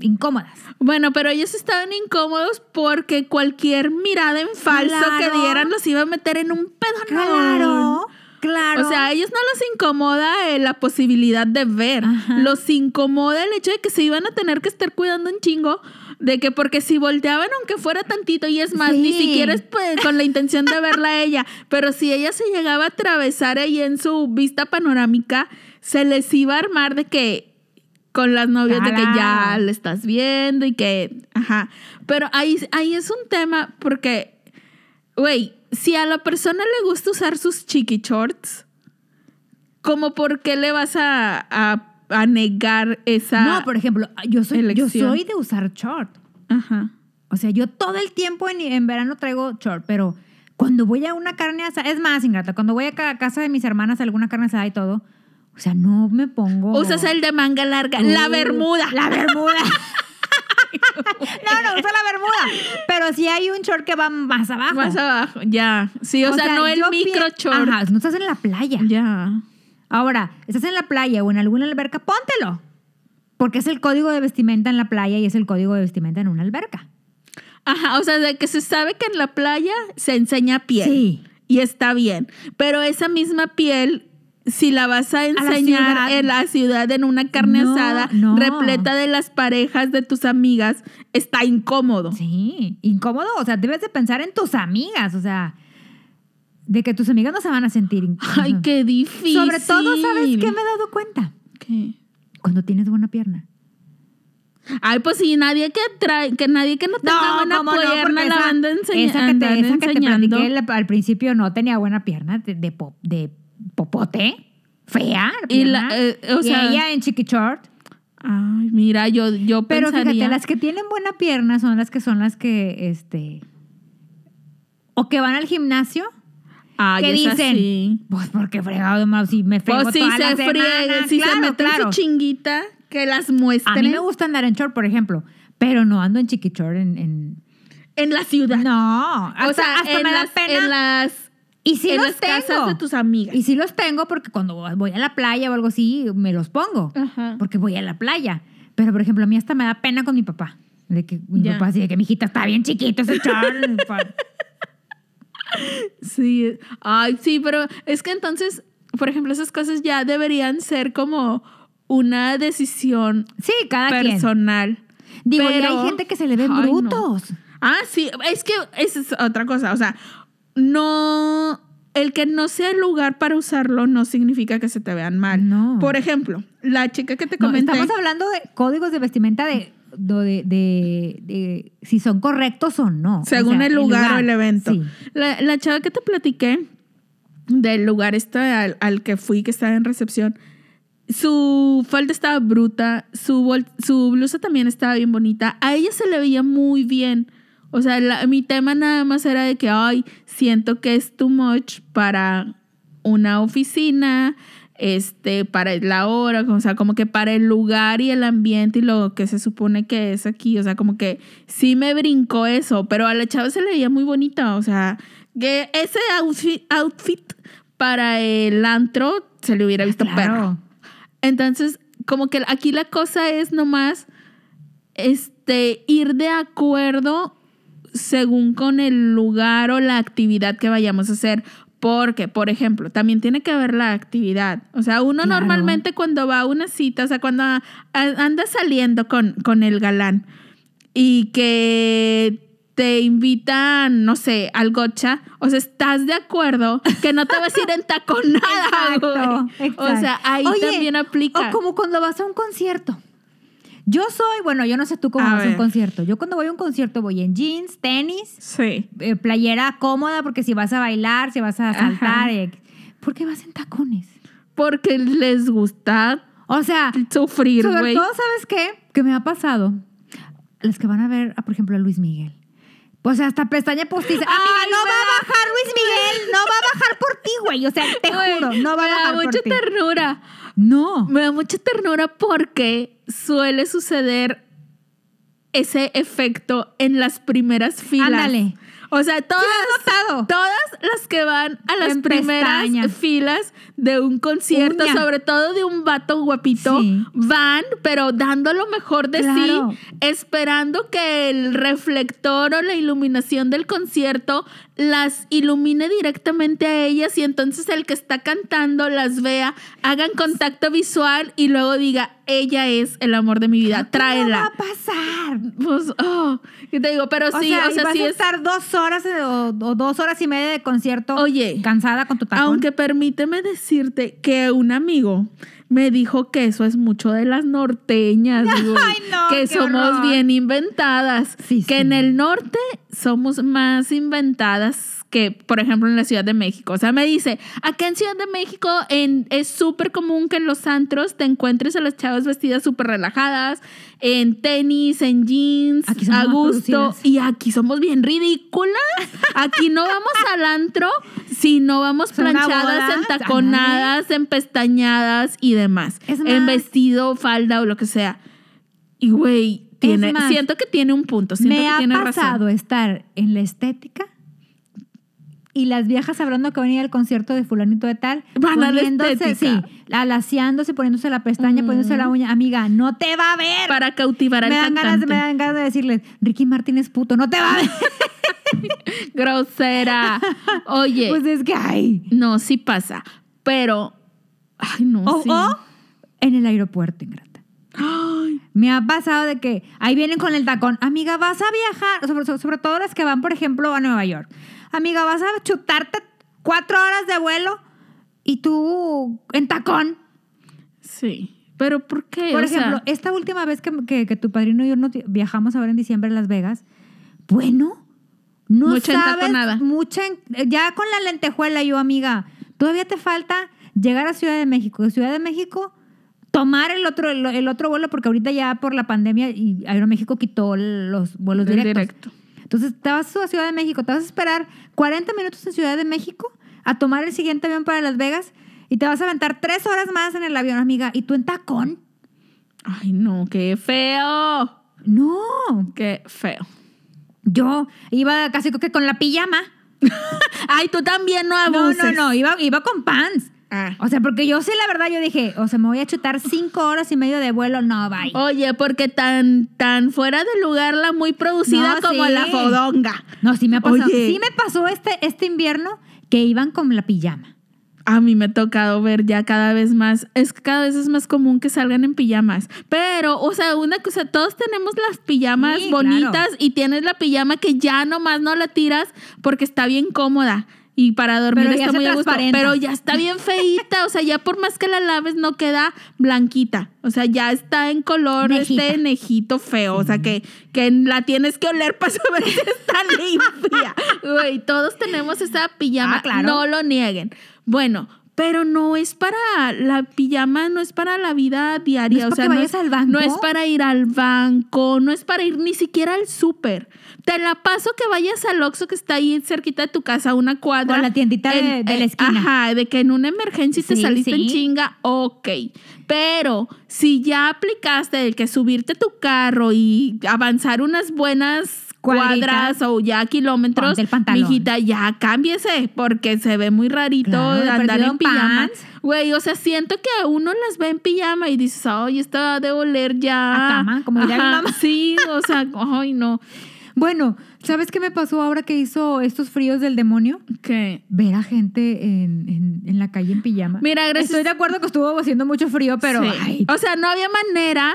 S2: incómodas.
S1: Bueno, pero ellos estaban incómodos porque cualquier mirada en falso
S2: Claro.
S1: que dieran los iba a meter en un pedonón.
S2: Claro, claro.
S1: O sea, a ellos no los incomoda eh, la posibilidad de ver.
S2: Ajá.
S1: Los incomoda el hecho de que se iban a tener que estar cuidando un chingo. De que porque si volteaban, aunque fuera tantito, y es más, ni siquiera es pues, con la intención de verla a ella, <laughs> pero si ella se llegaba a atravesar ahí en su vista panorámica, se les iba a armar de que con las novias de que ya le estás viendo y que, ajá. Pero ahí, ahí es un tema porque, güey, si a la persona le gusta usar sus chiqui shorts, ¿cómo por qué le vas a, a, a negar esa...
S2: no, por ejemplo, yo soy yo soy de usar short.
S1: Ajá.
S2: O sea, yo todo el tiempo en, en verano traigo short, pero cuando voy a una carne asada, es más, ingrata, cuando voy a ca- casa de mis hermanas, alguna carne asada y todo, o sea, no me pongo.
S1: Usas el de manga larga, la
S2: Uh,
S1: bermuda.
S2: La bermuda. <laughs> No, no uso la bermuda. Pero sí hay un short que va más abajo.
S1: Más abajo, ya. Sí, o, sea, no el micro short.
S2: Ajá, no estás en la playa.
S1: Ya.
S2: Ahora, estás en la playa o en alguna alberca, póntelo. Porque es el código de vestimenta en la playa y es el código de vestimenta en una alberca.
S1: Ajá, o sea, de que se sabe que en la playa se enseña piel.
S2: Sí.
S1: Y está bien. Pero esa misma piel, si la vas a enseñar en la ciudad en una carne
S2: No,
S1: asada
S2: no.
S1: repleta de las parejas de tus amigas, está incómodo.
S2: Sí, incómodo. O sea, debes de pensar en tus amigas. O sea, de que tus amigas no se van a sentir incómodas.
S1: Ay, qué difícil.
S2: Sobre todo, ¿sabes qué me he dado cuenta?
S1: ¿Qué?
S2: Cuando tienes buena pierna.
S1: Ay, pues sí, nadie que trae, que nadie que no tenga buena
S2: ¿cómo no?
S1: pierna
S2: Porque
S1: la
S2: esa-
S1: anda enseña-
S2: esa que te, esa que te
S1: enseñando.
S2: platiqué la- al principio no tenía buena pierna de, de, de popote, fea. la
S1: Y la- eh, o
S2: Y
S1: sea-
S2: ella en chiqui short.
S1: Ay, mira, yo, yo
S2: Pero
S1: pensaría...
S2: fíjate, las que tienen buena pierna son las que son las que, este, o que van al gimnasio, que dicen, pues porque fregado más si me frego
S1: Pues si
S2: toda la
S1: se friega,
S2: semana".
S1: si se
S2: Claro,
S1: meten
S2: claro.
S1: su chinguita, que las muestren
S2: A mí me gusta andar en short, por ejemplo, pero no ando en chiqui short en, en-
S1: en la ciudad.
S2: no, hasta,
S1: o sea,
S2: hasta me da pena.
S1: en las,
S2: y sí
S1: en
S2: los
S1: las
S2: tengo.
S1: casas de tus amigas.
S2: Y sí los tengo porque cuando voy a la playa o algo así, me los pongo.
S1: Ajá.
S2: Porque voy a la playa. Pero, por ejemplo, a mí hasta me da pena con mi papá. De que mi
S1: Ya.
S2: papá así de que mi hijita está bien chiquito ese. <laughs> Pa-
S1: Sí, ay, sí, pero es que entonces, por ejemplo, esas cosas ya deberían ser como una decisión
S2: sí, cada quien.
S1: personal.
S2: Digo, y
S1: Pero-
S2: hay gente que se le ven
S1: Ay, no.
S2: brutos.
S1: Ah, sí, es que esa es otra cosa. O sea, no. El que no sea el lugar para usarlo no significa que se te vean mal.
S2: No.
S1: Por ejemplo, la chica que te
S2: No,
S1: comenté.
S2: estamos hablando de códigos de vestimenta de, de, de- de si son correctos o no. O
S1: según el lugar, o el evento.
S2: Sí.
S1: La, la chava que te platiqué del lugar este al, al que fui, que estaba en recepción, su falda estaba bruta, su, bol- su blusa también estaba bien bonita. A ella se le veía muy bien. O sea, la- mi tema nada más era de que, ay, siento que es too much para una oficina, este, para la hora, o sea, como que para el lugar y el ambiente y lo que se supone que es aquí, o sea, como que sí me brincó eso, pero a la chava se le veía muy bonita, o sea, que ese outfit, outfit para el antro se le hubiera visto
S2: Claro.
S1: perro. Entonces, como que aquí la cosa es nomás este, ir de acuerdo según con el lugar o la actividad que vayamos a hacer. Porque, por ejemplo, también tiene que haber la actividad. O sea, uno
S2: Claro.
S1: normalmente cuando va a una cita, o sea, cuando anda saliendo con, con el galán y que te invitan, no sé, al gocha, o sea, estás de acuerdo que no te vas a ir en taconada, <laughs>
S2: Exacto,
S1: güey. O sea, ahí
S2: Oye,
S1: también aplica.
S2: O como cuando vas a un concierto. Yo soy, bueno, yo no sé tú cómo
S1: A
S2: vas a un concierto. Yo cuando voy a un concierto voy en jeans, tenis,
S1: Sí.
S2: eh, playera cómoda, porque si vas a bailar, si vas a saltar. eh, ¿Por qué vas en tacones?
S1: Porque les gusta
S2: O sea,
S1: sufrir,
S2: sobre todo, ¿sabes qué? Que me ha pasado. Los que van a ver, por ejemplo, a Luis Miguel. Pues hasta pestaña postiza. Amiga,
S1: Ay,
S2: no
S1: me
S2: va a bajar Luis Miguel. No va a bajar por ti, güey. O sea, te juro, no va a bajar por
S1: mucha
S2: ti.
S1: ternura.
S2: No.
S1: Me da mucha ternura porque suele suceder ese efecto en las primeras filas.
S2: Ándale.
S1: O sea, todas,
S2: notado.
S1: todas las que van a las primeras filas de un concierto,
S2: Uña.
S1: sobre todo de un vato guapito,
S2: Sí.
S1: van, pero dando lo mejor de
S2: Claro.
S1: sí, esperando que el reflector o la iluminación del concierto las ilumine directamente a ellas y entonces el que está cantando las vea, hagan contacto visual y luego diga, ella es el amor de mi vida,
S2: No va
S1: tráela.
S2: a pasar.
S1: Pues, oh, ¿qué te digo? Pero
S2: O
S1: sí,
S2: sea,
S1: o sea,
S2: vas
S1: sí
S2: a
S1: es...
S2: estar dos horas eh, o, o dos horas y media de concierto
S1: Oye,
S2: cansada con tu tacón.
S1: Aunque permíteme decirte que un amigo me dijo que eso es mucho de las norteñas, <laughs> güey.
S2: Ay, no,
S1: que somos
S2: horror.
S1: bien inventadas.
S2: Sí,
S1: que
S2: sí.
S1: en el norte somos más inventadas que, por ejemplo, en la Ciudad de México. O sea, me dice, acá en Ciudad de México en- es súper común que en los antros te encuentres a las chavas vestidas súper relajadas, en tenis, en jeans,
S2: Aquí
S1: a gusto. Y aquí somos bien ridículas. Aquí no vamos al antro si no vamos planchadas, entaconadas, empestañadas y demás.
S2: Es
S1: En vestido, falda o lo que sea. Y güey, tiene,
S2: más,
S1: siento que tiene un punto. Siento
S2: Me
S1: que
S2: ha
S1: tiene
S2: pasado
S1: razón.
S2: estar en la estética y las viejas hablando que van a ir al concierto de fulanito de tal,
S1: Van a la estética.
S2: sí, alaciándose, poniéndose la pestaña,
S1: Mm.
S2: poniéndose la uña. Amiga, no te va a ver.
S1: Para cautivar al
S2: me dan, ganas, me dan ganas de decirles, Ricky Martin es puto, no te va a ver. <laughs>
S1: Grosera. Oye,
S2: pues es que, ay.
S1: no, sí pasa. Pero, ay, no,
S2: O,
S1: sí.
S2: o en el aeropuerto, Ingrata.
S1: Ay,
S2: Me ha pasado de que ahí vienen con el tacón. Amiga, vas a viajar, sobre- sobre todo las que van, por ejemplo, a Nueva York. Amiga, vas a chutarte cuatro horas de vuelo y tú en tacón.
S1: sí. Pero ¿por qué?
S2: Por
S1: O sea,
S2: ejemplo, esta última vez que, que- que tu padrino y yo nos viajamos ahora en diciembre a Las Vegas, bueno, no
S1: Mucha
S2: sabes
S1: entaconada.
S2: mucha en- ya con la lentejuela yo, amiga, todavía te falta llegar a Ciudad de México. De Ciudad de México tomar el otro el, el otro vuelo porque ahorita ya por la pandemia y Aeroméxico quitó los vuelos directos.
S1: directo.
S2: Entonces te vas a Ciudad de México, te vas a esperar 40 minutos en Ciudad de México a tomar el siguiente avión para Las Vegas y te vas a aventar tres horas más en el avión, amiga, y tú en tacón.
S1: Ay, no, qué feo.
S2: No,
S1: Qué feo.
S2: yo iba casi que con la pijama. <laughs>
S1: Ay, tú también no
S2: No, no, no, iba, iba con pants.
S1: Ah.
S2: O sea, porque yo sí, la verdad, yo dije, o sea, me voy a chutar cinco horas y medio de vuelo. No, bye.
S1: Oye, porque tan, tan fuera de lugar la muy producida
S2: No,
S1: como
S2: sí.
S1: la fodonga.
S2: No, sí me pasó.
S1: Oye.
S2: Sí me pasó este, este invierno que iban con la pijama.
S1: A mí me ha tocado ver ya cada vez más, es que cada vez es más común que salgan en pijamas. Pero, o sea, una cosa, todos tenemos las pijamas
S2: Sí,
S1: bonitas
S2: claro.
S1: y tienes la pijama que ya nomás no la tiras porque está bien cómoda. Y para dormir
S2: Pero
S1: está muy a gusto. Pero ya está bien feíta. O sea, ya por más que la laves, no queda blanquita. O sea, ya está en color
S2: Nejita.
S1: este nejito feo. O sea, que, que la tienes que oler para saber si está limpia. <laughs> Güey, todos tenemos esa pijama.
S2: Ah, claro.
S1: No lo nieguen. Bueno, pero no es para la pijama, no es para la vida diaria.
S2: ¿No es
S1: o sea, no es,
S2: al banco?
S1: no es para ir al banco, no es para ir ni siquiera al súper. Te la paso que vayas al Oxxo que está ahí cerquita de tu casa, una cuadra.
S2: O la tiendita de- de la esquina.
S1: Ajá, de que en una emergencia te
S2: Sí,
S1: saliste en chinga, ok. Pero si ya aplicaste el que subirte a tu carro y avanzar unas buenas. Cuadras o ya kilómetros,
S2: pantalón.
S1: mijita, ya cámbiese, porque se ve muy rarito
S2: Claro,
S1: andar en pijama. Güey, o sea, siento que uno las ve en pijama y dices, ay, esta de oler ya.
S2: A cama, como diría mi
S1: Ajá,
S2: mamá.
S1: Sí, o sea, <laughs> ay, no.
S2: Bueno, ¿sabes qué me pasó ahora que hizo estos fríos del demonio?
S1: ¿Qué?
S2: Ver a gente en, en- en la calle en pijama.
S1: Mira, gracias.
S2: Estoy de acuerdo que estuvo haciendo mucho frío, pero
S1: Sí.
S2: ay,
S1: O sea, no había manera.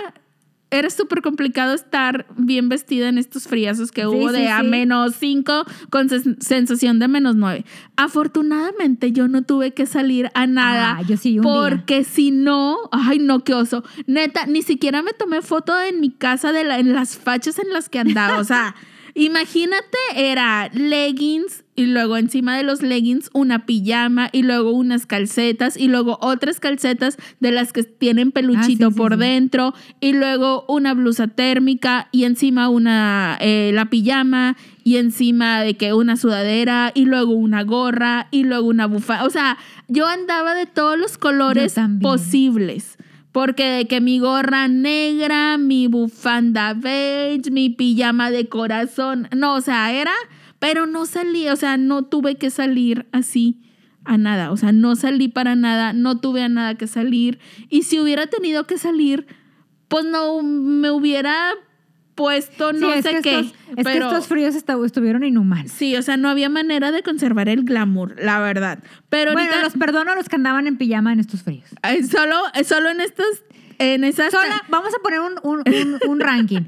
S1: Era súper complicado estar bien vestida en estos friazos que hubo
S2: sí,
S1: de a
S2: sí.
S1: menos 5 con sen- sensación de menos 9. Afortunadamente yo no tuve que salir a nada.
S2: Ah, yo sí, un día.
S1: porque si no, ay no, qué oso. Neta, ni siquiera me tomé foto en mi casa de la, en las fachas en las que andaba. O sea, <laughs> imagínate, era leggings y luego encima de los leggings una pijama y luego unas calcetas y luego otras calcetas de las que tienen peluchito
S2: Ah, sí,
S1: por
S2: sí.
S1: dentro y luego una blusa térmica y encima una eh, la pijama y encima de que una sudadera y luego una gorra y luego una bufanda. O sea, yo andaba de todos los colores posibles. Porque de que mi gorra negra, mi bufanda beige, mi pijama de corazón, no, o sea, era, pero no salí, o sea, no tuve que salir así a nada, o sea, no salí para nada, no tuve a nada que salir. Y si hubiera tenido que salir, pues no me hubiera puesto
S2: sí,
S1: no
S2: es
S1: sé
S2: que
S1: qué.
S2: Estos, es que estos fríos estuvieron inhumanos.
S1: Sí, o sea, no había manera de conservar el glamour, la verdad. Pero
S2: Bueno,
S1: ahorita,
S2: los perdono a los que andaban en pijama en estos fríos.
S1: eh, solo, eh, solo en estas, en esas...
S2: Sola, vamos a poner un, un- un- un ranking.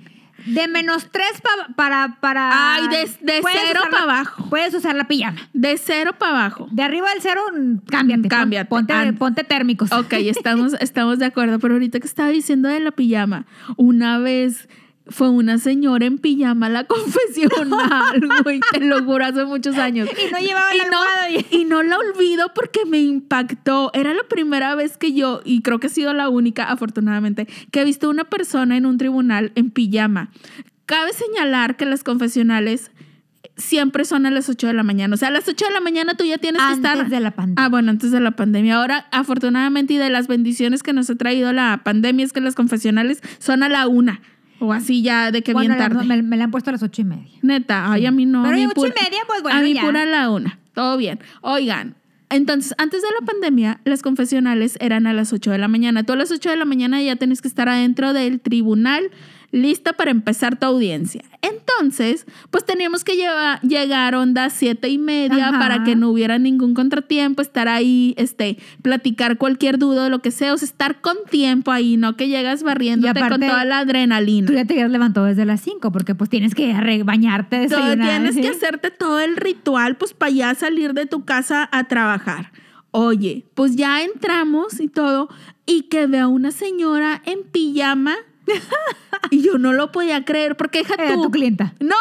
S2: De menos tres pa- para, para...
S1: Ay, de- de cero
S2: usar la-
S1: pa' abajo.
S2: Puedes usar la pijama.
S1: De cero para abajo.
S2: De arriba del cero, mm, cámbiate.
S1: Cámbiate.
S2: Ponte,
S1: Ah.
S2: ponte térmicos.
S1: Ok, <laughs> estamos, estamos de acuerdo, pero ahorita que estaba diciendo de la pijama, una vez fue una señora en pijama a la <laughs> confesional, güey, te lo juro, hace muchos años.
S2: Y no llevaba
S1: Y
S2: la
S1: no,
S2: y-
S1: y no la olvido porque me impactó. Era la primera vez que yo, y creo que ha sido la única, afortunadamente, que he visto una persona en un tribunal en pijama. Cabe señalar que las confesionales siempre son a las 8 de la mañana. O sea, a las 8 de la mañana tú ya tienes que estar...
S2: Antes de la pandemia.
S1: Ah, bueno, antes de la pandemia. Ahora, afortunadamente, y de las bendiciones que nos ha traído la pandemia, es que las confesionales son a la una. O así ya de que
S2: Bueno,
S1: bien tarde.
S2: me, me la han puesto a las ocho y media.
S1: Neta, ay, a mí no.
S2: Pero
S1: a mí
S2: a ocho y
S1: pura-
S2: media, pues bueno,
S1: A mí
S2: ya.
S1: pura la una. Todo bien. Oigan, entonces, antes de la pandemia, las confesionales eran a las 8 de la mañana. Tú a las 8 de la mañana ya tienes que estar adentro del tribunal, lista para empezar tu audiencia. Entonces, pues teníamos que llegar onda siete y media
S2: Ajá.
S1: para que no hubiera ningún contratiempo, estar ahí, este, platicar cualquier duda, lo que sea, o sea, estar con tiempo ahí, no que llegas barriéndote con
S2: aparte,
S1: toda la adrenalina.
S2: Tú ya te habías levantado desde las cinco porque pues tienes que bañarte,
S1: Todo-
S2: desayunar.
S1: tienes
S2: ¿sí?
S1: que hacerte todo el ritual, pues para ya salir de tu casa a trabajar. Oye, pues ya entramos y todo, y que veo a una señora en pijama. Y yo no lo podía creer, porque deja
S2: Era tu clienta.
S1: No,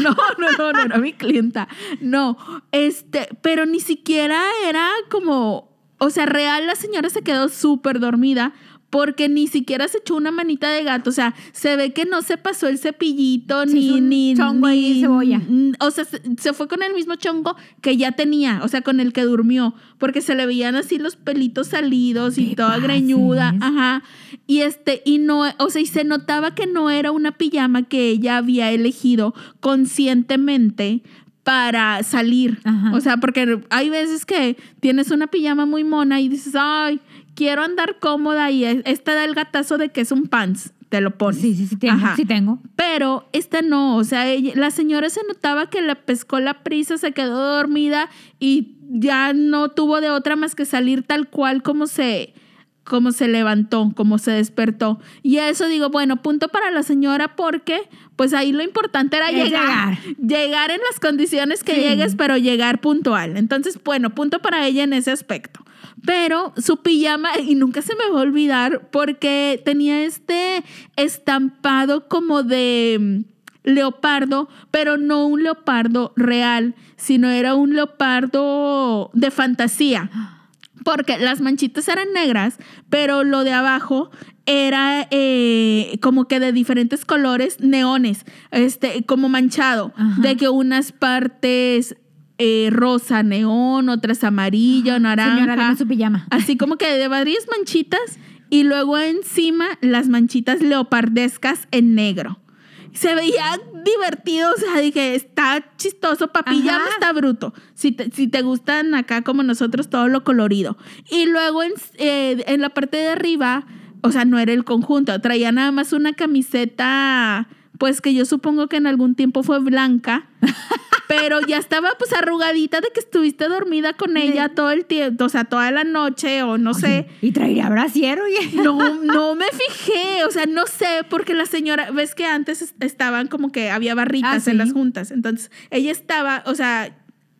S1: no, no, no, no era mi clienta. No, este, pero ni siquiera era como, o sea, real la señora se quedó súper dormida porque ni siquiera se echó una manita de gato, o sea, se ve que no se pasó el cepillito
S2: Sí,
S1: ni ni
S2: chongo
S1: ni-
S2: cebolla.
S1: n- O sea, se, se fue con el mismo chongo que ya tenía, o sea, con el que durmió, porque se le veían así los pelitos salidos y toda
S2: pases.
S1: greñuda, ajá. Y este, y no, o sea, y se notaba que no era una pijama que ella había elegido conscientemente para salir.
S2: Ajá.
S1: O sea, porque hay veces que tienes una pijama muy mona y dices, ay, quiero andar cómoda y es- esta da el gatazo de que es un pants, te lo pones.
S2: Sí, sí, sí tengo.
S1: Ajá.
S2: Sí tengo.
S1: Pero esta no, o sea, ella- la señora se notaba que le pescó la prisa, se quedó dormida y ya no tuvo de otra más que salir tal cual como se como se levantó, como se despertó. Y eso digo, bueno, punto para la señora porque pues ahí lo importante era
S2: Es
S1: llegar, llegar en las condiciones que
S2: Sí.
S1: llegues, pero llegar puntual. Entonces, bueno, punto para ella en ese aspecto. Pero su pijama, y nunca se me va a olvidar, porque tenía este estampado como de mm, leopardo, pero no un leopardo real, sino era un leopardo de fantasía. Porque las manchitas eran negras, pero lo de abajo era eh, como que de diferentes colores, neones, este, como manchado,
S2: Ajá.
S1: de que unas partes eh, rosa neón, otras amarillo, naranja.
S2: Señora, su pijama.
S1: Así como que de varias manchitas y luego encima las manchitas leopardescas en negro. Se veía divertido, o sea, dije, está chistoso, papilla, está bruto. Si te, si te gustan acá como nosotros todo lo colorido. Y luego en, eh, en la parte de arriba, o sea, no era el conjunto, traía nada más una camiseta, pues que yo supongo que en algún tiempo fue blanca, <laughs> pero ya estaba pues arrugadita de que estuviste dormida con ella todo el tiempo, o sea, toda la noche o no sé.
S2: Y traería brasier, oye.
S1: No, no me fijé, o sea, no sé, porque la señora, ves que antes es- estaban como que había barritas
S2: Ah, sí.
S1: en las juntas, entonces ella estaba, o sea,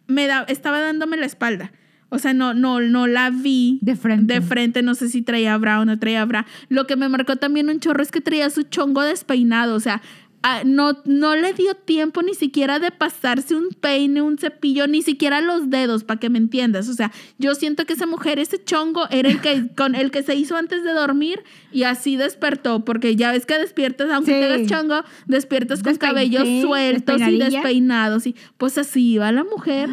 S1: me da, estaba dándome la espalda. O sea, no, no, no la vi
S2: De frente.
S1: de frente, no sé si traía bra o no traía bra. Lo que me marcó también un chorro es que traía su chongo despeinado, o sea, ah, no, no le dio tiempo ni siquiera de pasarse un peine, un cepillo, ni siquiera los dedos, para que me entiendas. O sea, yo siento que esa mujer, ese chongo, era el que, <laughs> con el que se hizo antes de dormir y así despertó, porque ya ves que despiertas, aunque
S2: Sí.
S1: tengas chongo, despiertas con cabellos
S2: sí,
S1: sueltos y despeinados. Y pues así iba la mujer.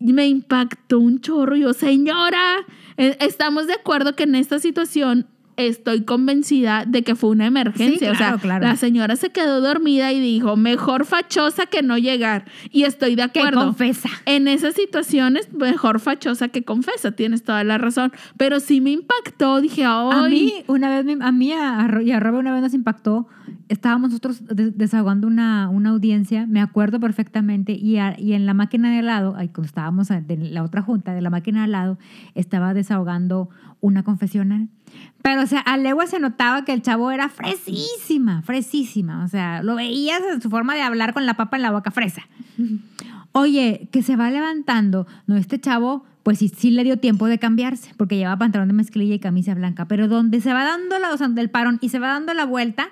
S1: Y me impactó un chorro. Y yo, señora, eh, estamos de acuerdo que en esta situación estoy convencida de que fue una emergencia.
S2: Sí,
S1: o sea,
S2: claro, claro.
S1: la señora se quedó dormida y dijo, mejor fachosa que no llegar. Y estoy de
S2: Que
S1: acuerdo.
S2: confesa.
S1: En esas situaciones, mejor fachosa que confesa, tienes toda la razón. Pero sí me impactó, dije,
S2: A
S1: ay,
S2: mí, una vez, me- a mí a y a una vez nos impactó. Estábamos nosotros des- desahogando una, una audiencia, me acuerdo perfectamente, y, a- y en la máquina de al lado, ahí cuando estábamos en la otra junta, de la máquina de al lado, estaba desahogando una confesional. Pero, o sea, a legua se notaba que el chavo era fresísima, fresísima. O sea, lo veías en su forma de hablar con la papa en la boca fresa. Oye, que se va levantando. No, este chavo, pues sí, sí le dio tiempo de cambiarse, porque lleva pantalón de mezclilla y camisa blanca. Pero donde se va dando la, o sea, del parón y se va dando la vuelta,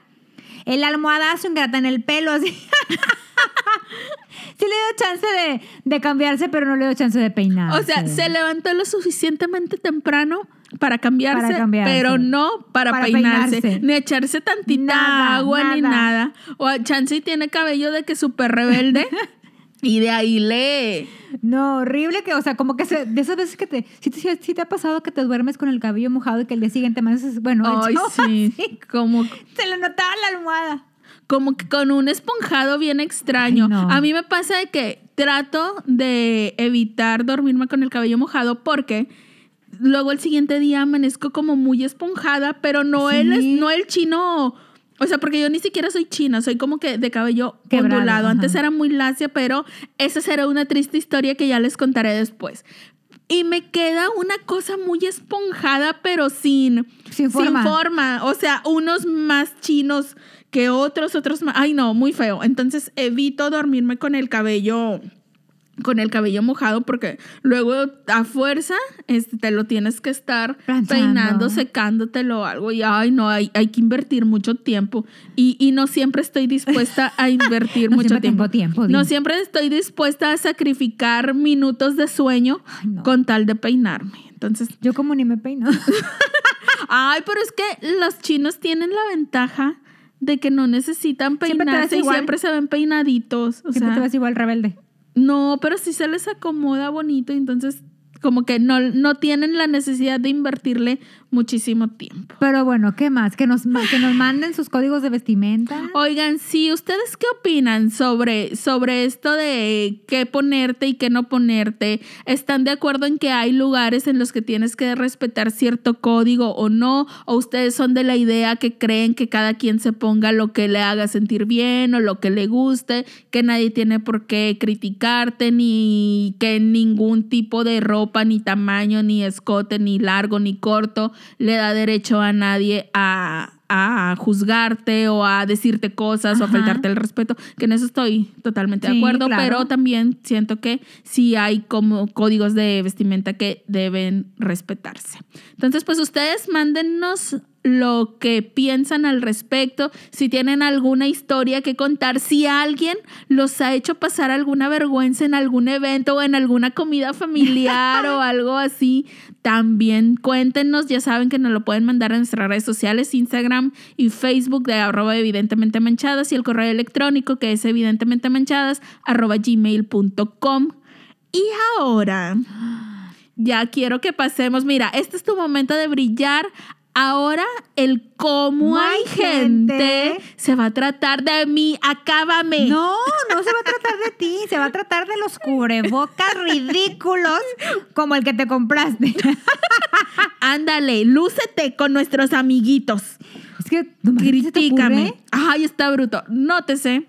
S2: el almohadazo ingrata en el pelo, así. <laughs> <laughs> sí le dio chance de, de cambiarse, pero no le dio chance de peinar.
S1: O sea, se levantó lo suficientemente temprano para cambiarse,
S2: Para cambiarse.
S1: pero no para,
S2: Para
S1: peinarse,
S2: peinarse.
S1: ni echarse tantita
S2: Nada,
S1: agua ni
S2: nada.
S1: O a chance y tiene cabello de que súper rebelde <laughs> y de ahí le...
S2: No, horrible que, o sea, como que se, de esas veces que te, si te, si te ha pasado que te duermes con el cabello mojado y que el día siguiente más, bueno,
S1: Ay, sí, <laughs>
S2: así,
S1: como...
S2: se le notaba la almohada.
S1: Como que con un esponjado bien extraño.
S2: Ay, no.
S1: A mí me pasa de que trato de evitar dormirme con el cabello mojado porque luego el siguiente día amanezco como muy esponjada, pero no
S2: Sí.
S1: el no el chino, o sea, porque yo ni siquiera soy china, soy como que de cabello
S2: Quebrado,
S1: ondulado. Antes
S2: ajá.
S1: era muy lacia, pero esa será una triste historia que ya les contaré después. Y me queda una cosa muy esponjada, pero sin,
S2: Sin forma.
S1: forma. O sea, unos más chinos que otros, otros más. Ay, no, muy feo. Entonces evito dormirme con el cabello con el cabello mojado porque luego a fuerza este, te lo tienes que estar
S2: Planchando.
S1: peinando, secándotelo o algo y ay no, hay, hay que invertir mucho tiempo y, y no siempre estoy dispuesta a <laughs> invertir
S2: No
S1: mucho
S2: siempre
S1: tiempo. no siempre estoy dispuesta a sacrificar minutos de sueño
S2: Ay, no.
S1: con tal de peinarme. Entonces,
S2: Yo como ni me peino. <laughs>
S1: ay, pero es que los chinos tienen la ventaja de que no necesitan
S2: Siempre ves
S1: peinarse y
S2: igual.
S1: siempre se ven peinaditos. O
S2: Siempre
S1: sea,
S2: te vas igual rebelde.
S1: No, pero sí se les acomoda bonito, entonces como que no, no tienen la necesidad de invertirle muchísimo tiempo.
S2: Pero bueno, ¿qué más? Que nos, que nos manden sus códigos de vestimenta.
S1: Oigan, sí, ¿ustedes qué opinan sobre, sobre esto de qué ponerte y qué no ponerte? ¿Están de acuerdo en que hay lugares en los que tienes que respetar cierto código o no? ¿O ustedes son de la idea que creen que cada quien se ponga lo que le haga sentir bien o lo que le guste, que nadie tiene por qué criticarte, ni que ningún tipo de ropa, ni tamaño, ni escote, ni largo, ni corto, le da derecho a nadie a, a juzgarte o a decirte cosas o a faltarte el respeto, que en eso estoy totalmente de acuerdo,
S2: claro.
S1: pero también siento que sí hay como códigos de vestimenta que deben respetarse. Entonces, pues ustedes mándennos lo que piensan al respecto, si tienen alguna historia que contar, si alguien los ha hecho pasar alguna vergüenza en algún evento o en alguna comida familiar o <laughs> algo así, también cuéntenos, ya saben que nos lo pueden mandar a nuestras redes sociales, Instagram y Facebook de arroba evidentemente manchadas y el correo electrónico que es evidentemente manchadas arroba gmail.com. Y ahora, ya quiero que pasemos, mira, este es tu momento de brillar. Ahora el cómo hay
S2: hay
S1: gente
S2: gente.
S1: se va a tratar de mí. Acábame.
S2: No, no se va a tratar de ti, se va a tratar de los cubrebocas ridículos como el que te compraste. <laughs>
S1: Ándale, lúcete con nuestros amiguitos.
S2: Es que
S1: Critícame. Ay, está bruto. Nótese,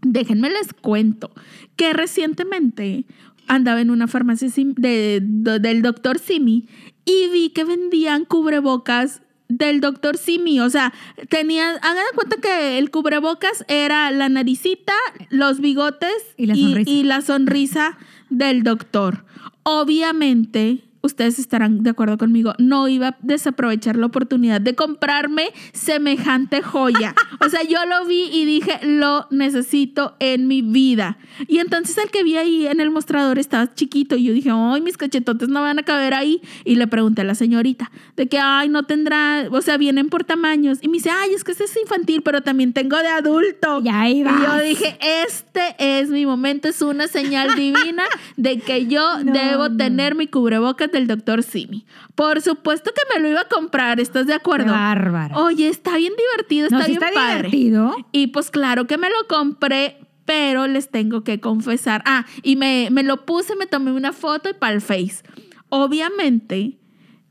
S1: déjenme les cuento que recientemente andaba en una farmacia de- del doctor Simi y vi que vendían cubrebocas del doctor Simi. O sea, tenían, hagan de cuenta que el cubrebocas era la naricita, los bigotes
S2: Y la sonrisa.
S1: y la sonrisa del doctor. Obviamente, ustedes estarán de acuerdo conmigo, no iba a desaprovechar la oportunidad de comprarme semejante joya. <laughs> O sea, yo lo vi y dije, lo necesito en mi vida. Y entonces el que vi ahí en el mostrador estaba chiquito y yo dije, ay, mis cachetotes no van a caber ahí. Y le pregunté a la señorita de que, ay, no tendrá, o sea, vienen por tamaños. Y me dice, ay, es que ese es infantil, pero también tengo de adulto.
S2: Y ahí
S1: Y yo dije, este es mi momento, es una señal divina de que yo <laughs>
S2: No,
S1: debo
S2: no.
S1: tener mi cubrebocas del doctor Simi. Por supuesto que me lo iba a comprar, ¿estás de acuerdo?
S2: Bárbara.
S1: Oye, está bien divertido, está bien
S2: está
S1: padre.
S2: divertido.
S1: Y pues claro que me lo compré, pero les tengo que confesar. Ah, y me, me lo puse, me tomé una foto y para el Face. Obviamente,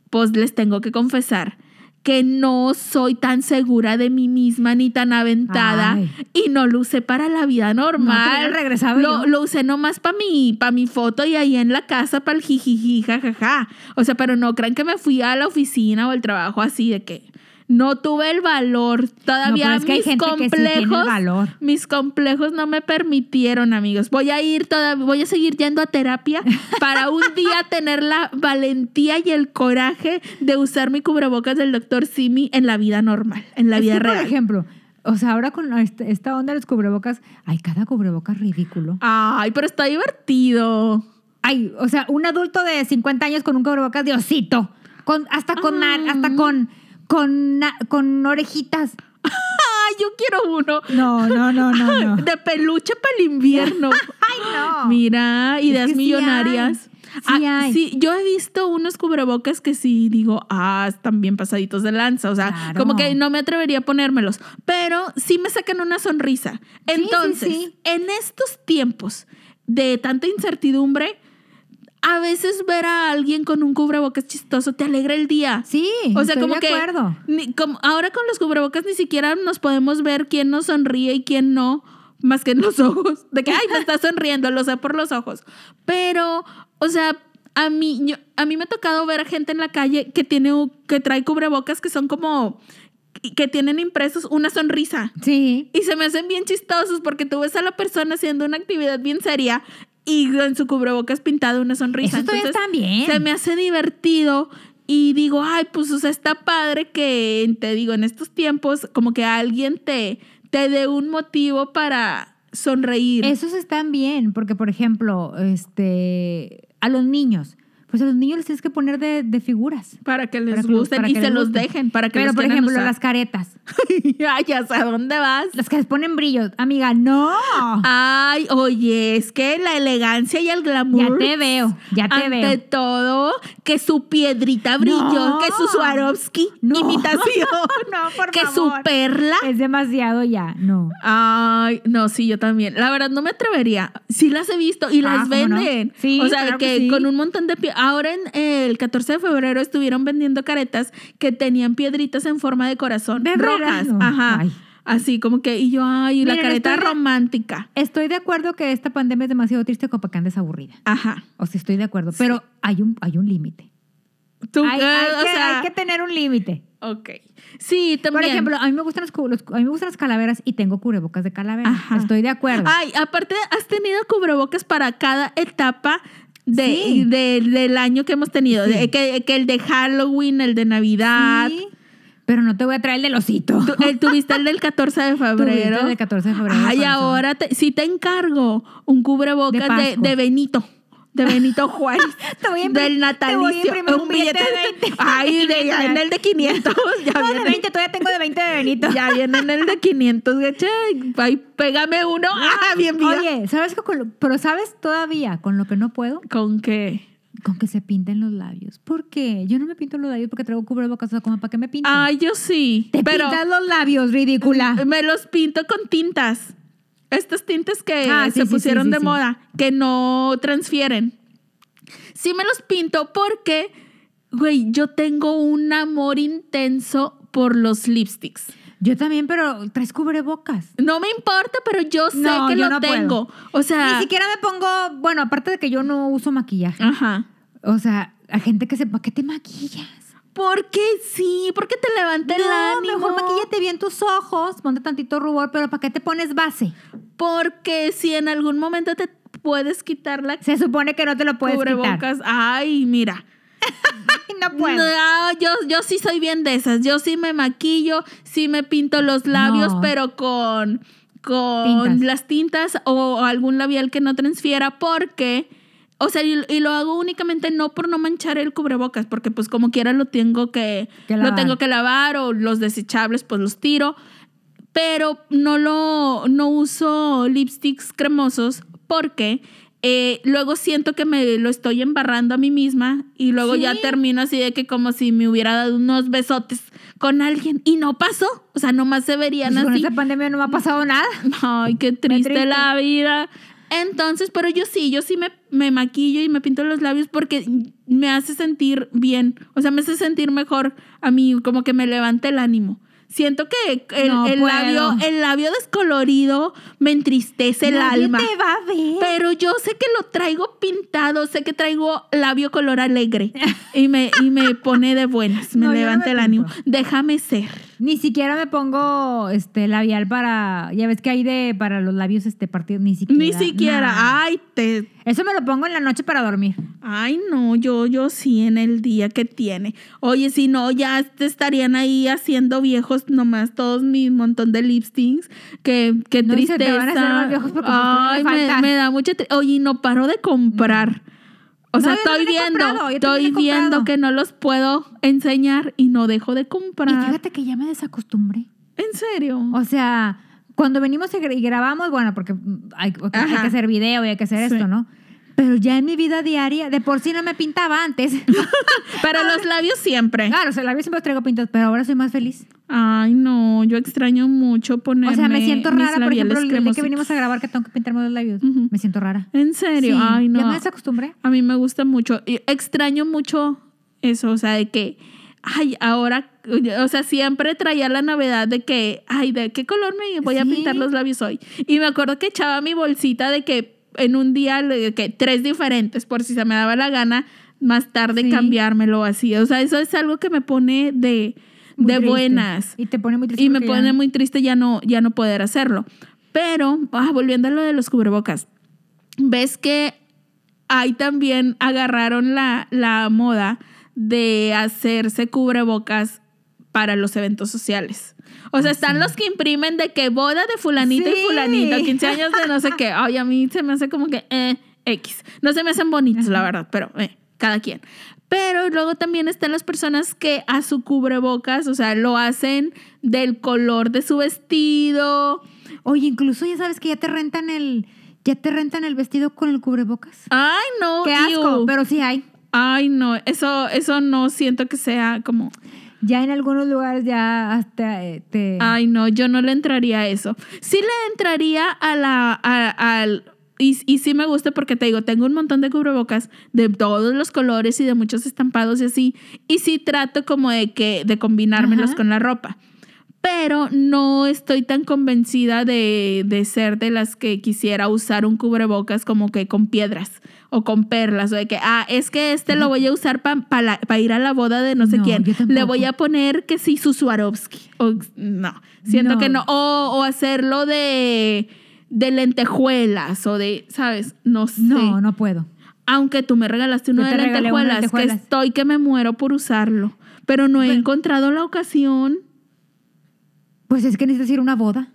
S1: pues les tengo que confesar que no soy tan segura de mí misma ni tan aventada
S2: Ay.
S1: y no lo usé para la vida
S2: No,
S1: normal.
S2: regresado
S1: lo, lo usé nomás para mi, pa mi foto y ahí en la casa para el jijiji, jajaja. O sea, pero no crean que me fui a la oficina o al trabajo así de que no tuve el valor. Todavía
S2: No, pero es que hay
S1: mis
S2: sí
S1: complejos,
S2: valor.
S1: mis complejos no me permitieron, amigos. Voy a ir toda, voy a seguir yendo a terapia para un día <laughs> tener la valentía y el coraje de usar mi cubrebocas del doctor Simi en la vida normal, en la
S2: Es
S1: vida
S2: que,
S1: real.
S2: Por ejemplo, o sea, ahora con este- esta onda de los cubrebocas, hay cada cubrebocas ridículo.
S1: Ay, pero está divertido.
S2: Ay, o sea, un adulto de 50 años con un cubrebocas de osito, con, hasta con,
S1: Ah.
S2: hasta con, con, con orejitas. <laughs>
S1: Ay, yo quiero uno.
S2: No, no, no, no, <laughs> no.
S1: De peluche para el invierno. <laughs>
S2: Ay, no.
S1: Mira, ideas
S2: que
S1: millonarias.
S2: Sí
S1: Ah, sí, yo he visto unos cubrebocas que sí digo, ah, están bien pasaditos de lanza. O sea,
S2: Claro.
S1: como que no me atrevería a ponérmelos. Pero sí me sacan una sonrisa.
S2: sí,
S1: Entonces,
S2: sí.
S1: en estos tiempos de tanta incertidumbre, a veces ver a alguien con un cubrebocas chistoso te alegra el día.
S2: Sí,
S1: O sea,
S2: estoy
S1: como
S2: de
S1: que
S2: acuerdo.
S1: ni- como ahora con los cubrebocas ni siquiera nos podemos ver quién nos sonríe y quién no, más que en los <laughs> ojos. De que, ay, me está sonriendo, lo sé por los ojos. Pero, o sea, a mí, yo- a mí me ha tocado ver a gente en la calle que tiene, que trae cubrebocas que son como, que tienen impresos una sonrisa.
S2: Sí.
S1: Y se me hacen bien chistosos porque tú ves a la persona haciendo una actividad bien seria y en su cubrebocas pintado una sonrisa.
S2: Eso
S1: Entonces,
S2: está bien.
S1: Se me hace divertido y digo, ay, pues, o sea, está padre que, te digo, en estos tiempos, como que alguien te, te dé un motivo para sonreír.
S2: Esos están bien, porque por ejemplo, este, a los niños, pues a los niños les tienes que poner de, de figuras.
S1: para que les
S2: para que-
S1: gusten
S2: para
S1: y
S2: que
S1: se los
S2: gusten.
S1: dejen, para que
S2: Pero
S1: los
S2: por ejemplo,
S1: usar.
S2: las caretas, <laughs>
S1: Ay, ya sé, ¿a dónde vas?
S2: las que les ponen brillos, amiga, no.
S1: Ay, oye, es que la elegancia y el glamour.
S2: Ya te veo, ya te
S1: ante
S2: veo.
S1: todo, que su piedrita brilló,
S2: No.
S1: que su Swarovski
S2: No.
S1: imitación, <laughs>
S2: No, por
S1: que
S2: favor.
S1: su perla.
S2: Es demasiado ya, no.
S1: Ay, no, sí, yo también. La verdad no me atrevería. Sí las he visto y
S2: Ah,
S1: las
S2: ¿cómo no?
S1: venden.
S2: Sí,
S1: o sea,
S2: claro
S1: que,
S2: que sí.
S1: con un montón de. Ahora en el 14 de febrero estuvieron vendiendo caretas que tenían piedritas en forma de corazón,
S2: ¿De
S1: rojas. Ajá.
S2: Ay.
S1: Así como que y yo, ay, la careta
S2: estoy de-
S1: romántica.
S2: Estoy de acuerdo que esta pandemia es demasiado triste como para que andes aburrida.
S1: Ajá.
S2: O sea, estoy de acuerdo, pero hay un, hay un límite.
S1: Tú,
S2: Hay,
S1: eh,
S2: hay
S1: o
S2: que,
S1: sea,
S2: hay que tener un límite.
S1: Ok. Sí, también.
S2: Por ejemplo, a mí me gustan los, los- a mí me gustan las calaveras y tengo cubrebocas de calavera.
S1: Ajá.
S2: Estoy de acuerdo.
S1: Ay, aparte, has tenido cubrebocas para cada etapa de,
S2: Sí.
S1: de- del año que hemos tenido.
S2: Sí.
S1: De- que, que el de Halloween, el de Navidad.
S2: Sí, pero no te voy a traer el del osito.
S1: Tú- el- tuviste el del 14 de <laughs> febrero.
S2: El del 14 de febrero,
S1: Ay, ahora te, sí te encargo un cubrebocas
S2: De
S1: de Benito. De Benito Juárez. <laughs>
S2: Te voy a imprim-
S1: del
S2: te voy a
S1: natalicio.
S2: un billete de 20. <laughs>
S1: Ay, de, ya en el de 500. <laughs> Ya
S2: No, de
S1: viene-
S2: 20, todavía tengo de 20 de Benito.
S1: Ya viene en el de 500, gacha. Ay, pégame uno. Ah, bien, bien.
S2: Oye, ¿sabes qué? Con lo- pero ¿sabes todavía con lo que no puedo?
S1: ¿Con qué?
S2: Con que se pinten los labios. ¿Por qué? Yo no me pinto los labios porque traigo cubrebocas, como para que me pinten.
S1: Ay, yo sí.
S2: Te
S1: pero
S2: pintas los labios, ridícula.
S1: me los pinto con tintas. Estas tintas que
S2: Ah,
S1: se
S2: sí,
S1: pusieron
S2: sí,
S1: de moda, que no transfieren. Sí me los pinto porque, güey, yo tengo un amor intenso por los lipsticks.
S2: Yo también, pero traes cubrebocas.
S1: No me importa, pero yo sé
S2: No,
S1: que
S2: yo
S1: lo
S2: no puedo.
S1: tengo. O sea,
S2: Ni siquiera me pongo, bueno, aparte de que yo no uso maquillaje.
S1: ajá.
S2: O sea, a gente que sepa que te maquillas.
S1: ¿Por qué sí? ¿Por qué te levanta el
S2: no,
S1: ánimo?
S2: mejor maquillate bien tus ojos, ponte tantito rubor, pero ¿para qué te pones base?
S1: Porque si en algún momento te puedes quitar la
S2: Se supone que no te lo puedes quitar.
S1: cubrebocas. Ay, mira. <laughs>
S2: No puedo.
S1: No, yo, yo sí soy bien de esas. Yo sí me maquillo, sí me pinto los labios,
S2: No.
S1: pero con, con
S2: Tintas.
S1: las tintas o algún labial que no transfiera, porque, o sea, y, y lo hago únicamente no por no manchar el cubrebocas, porque pues como quiera lo tengo que,
S2: Que
S1: lo tengo que lavar o los desechables pues los tiro, pero no lo, no uso lipsticks cremosos porque eh, luego siento que me lo estoy embarrando a mí misma y luego ya
S2: Sí.
S1: termino así de que como si me hubiera dado unos besotes con alguien y no pasó. O sea, nomás se verían
S2: Pues con
S1: así.
S2: esta pandemia no me ha pasado nada.
S1: Ay, qué triste,
S2: triste.
S1: la vida. Entonces, pero yo sí, yo sí me, me maquillo y me pinto los labios porque me hace sentir bien. O sea, me hace sentir mejor a mí, como que me levanta el ánimo. Siento que el,
S2: No
S1: el labio, el labio descolorido me entristece el
S2: Nadie
S1: alma.
S2: te va a ver.
S1: Pero yo sé que lo traigo pintado, sé que traigo labio color alegre <laughs> y me, y me pone de buenas, me
S2: No,
S1: levanta
S2: me
S1: el ánimo. Déjame ser.
S2: Ni siquiera me pongo este labial para. Ya ves que hay de para los labios este partidos. Ni siquiera.
S1: Ni siquiera, ay, te,
S2: Eso me lo pongo en la noche para dormir.
S1: Ay, no, yo, yo sí en el día que tiene. Oye, si no, ya te estarían ahí haciendo viejos nomás todos mi montón de lipsticks. Qué, qué
S2: No, se
S1: tristeza.
S2: te van a hacer más viejos porque pues,
S1: Ay, me, da mucha... tri- Oye, y no paro de comprar. O
S2: No,
S1: sea, estoy viendo, estoy viendo que no los puedo enseñar y no dejo de
S2: Y
S1: comprar.
S2: fíjate que ya me desacostumbré.
S1: ¿En serio?
S2: O sea, cuando venimos y gra- y grabamos, bueno, porque hay, que hacer video y hay que hacer
S1: Sí.
S2: esto, ¿no? Pero ya en mi vida diaria, de por sí no me pintaba antes. <laughs>
S1: Pero los labios siempre.
S2: claro, o sea, la vida siempre los traigo pintados, pero ahora soy más feliz.
S1: Ay, no, yo extraño mucho ponerme
S2: O sea, me siento rara, por ejemplo, el día que vinimos a grabar que tengo que pintarme los labios. Me siento rara.
S1: ¿En serio?
S2: Sí,
S1: Ay, no.
S2: Ya me desacostumbré.
S1: A mí me gusta mucho. Y extraño mucho eso, o sea, de que, ay, ahora, o sea, siempre traía la novedad de que, ay, ¿de qué color me voy a
S2: Sí.
S1: pintar los labios hoy? Y me acuerdo que echaba mi bolsita de que en un día, que tres diferentes, por si se me daba la gana, más tarde
S2: Sí.
S1: cambiármelo así. O sea, eso es algo que me pone de, de buenas.
S2: Y te pone muy triste.
S1: Y me pone
S2: ya-
S1: muy triste ya no, ya no poder hacerlo. Pero, ah, volviendo a lo de los cubrebocas, ves que ahí también agarraron la, la moda de hacerse cubrebocas para los eventos sociales. O sea, están los que imprimen de que boda de fulanito y fulanito, 15 <laughs> años de no sé qué. Ay, a mí se me hace como que eh, X. No se me hacen bonitos, la verdad, pero eh, cada quien. Pero luego también están las personas que a su cubrebocas, o sea, lo hacen del color de su vestido.
S2: Oye, incluso ya sabes que ya te rentan el. Ya te rentan el vestido con el cubrebocas.
S1: Ay, no.
S2: Qué asco, pero sí hay.
S1: Ay, no, eso, eso no siento que sea como,
S2: Ya en algunos lugares ya hasta eh, te.
S1: ay, no, yo no le entraría a eso. Sí le entraría a la, a- al, y, y sí me gusta porque te digo, tengo un montón de cubrebocas de todos los colores y de muchos estampados y así, y sí trato como de que, de combinármelos
S2: Ajá.
S1: con la ropa. Pero no estoy tan convencida de, de ser de las que quisiera usar un cubrebocas como que con piedras o con perlas o de que, ah, es que este lo voy a usar para ir a la boda de no sé
S2: No,
S1: quién. Le voy a poner que sí, su Swarovski. O, no, siento
S2: No.
S1: que no. O, o hacerlo de, de lentejuelas o de, ¿sabes? No sé.
S2: No, no puedo.
S1: Aunque tú me regalaste uno de
S2: uno
S1: lentejuelas, que estoy que me muero por usarlo. Pero no he encontrado la ocasión.
S2: Pues es que necesitas ir a una boda.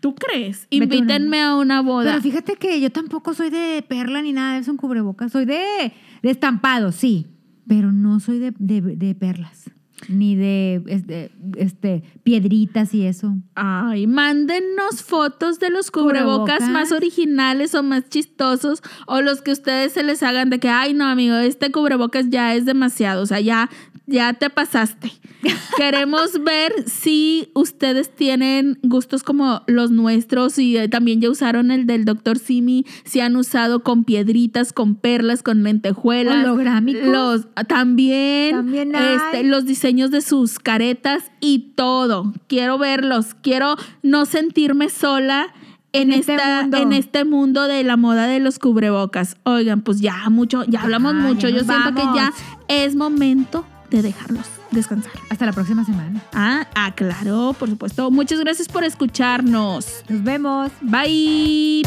S1: ¿Tú crees?
S2: Vete a una-
S1: Invítenme a una boda.
S2: Pero fíjate que yo tampoco soy de perla ni nada eso en cubrebocas. Soy de, de estampado, sí. Pero no soy de, de- de perlas. Ni de este, este, piedritas y eso.
S1: Ay, mándennos fotos de los cubrebocas,
S2: Cubrebocas.
S1: más originales o más chistosos o los que ustedes se les hagan de que, ay, no, amigo, este cubrebocas ya es demasiado, o sea, ya, ya te pasaste. <laughs> Queremos ver si ustedes tienen gustos como los nuestros y eh, también ya usaron el del Dr. Simi, si han usado con piedritas, con perlas, con lentejuelas.
S2: Holográmicos.
S1: Los, también,
S2: También hay.
S1: este, los diseños de sus caretas y todo. Quiero verlos. Quiero no sentirme sola en,
S2: En este
S1: esta,
S2: mundo.
S1: en este mundo de la moda de los cubrebocas. Oigan, pues ya mucho, ya hablamos mucho. Yo siento que ya es momento de dejarlos descansar.
S2: Hasta la próxima semana.
S1: Ah, ah, claro, por supuesto. Muchas gracias por escucharnos.
S2: Nos vemos.
S1: Bye.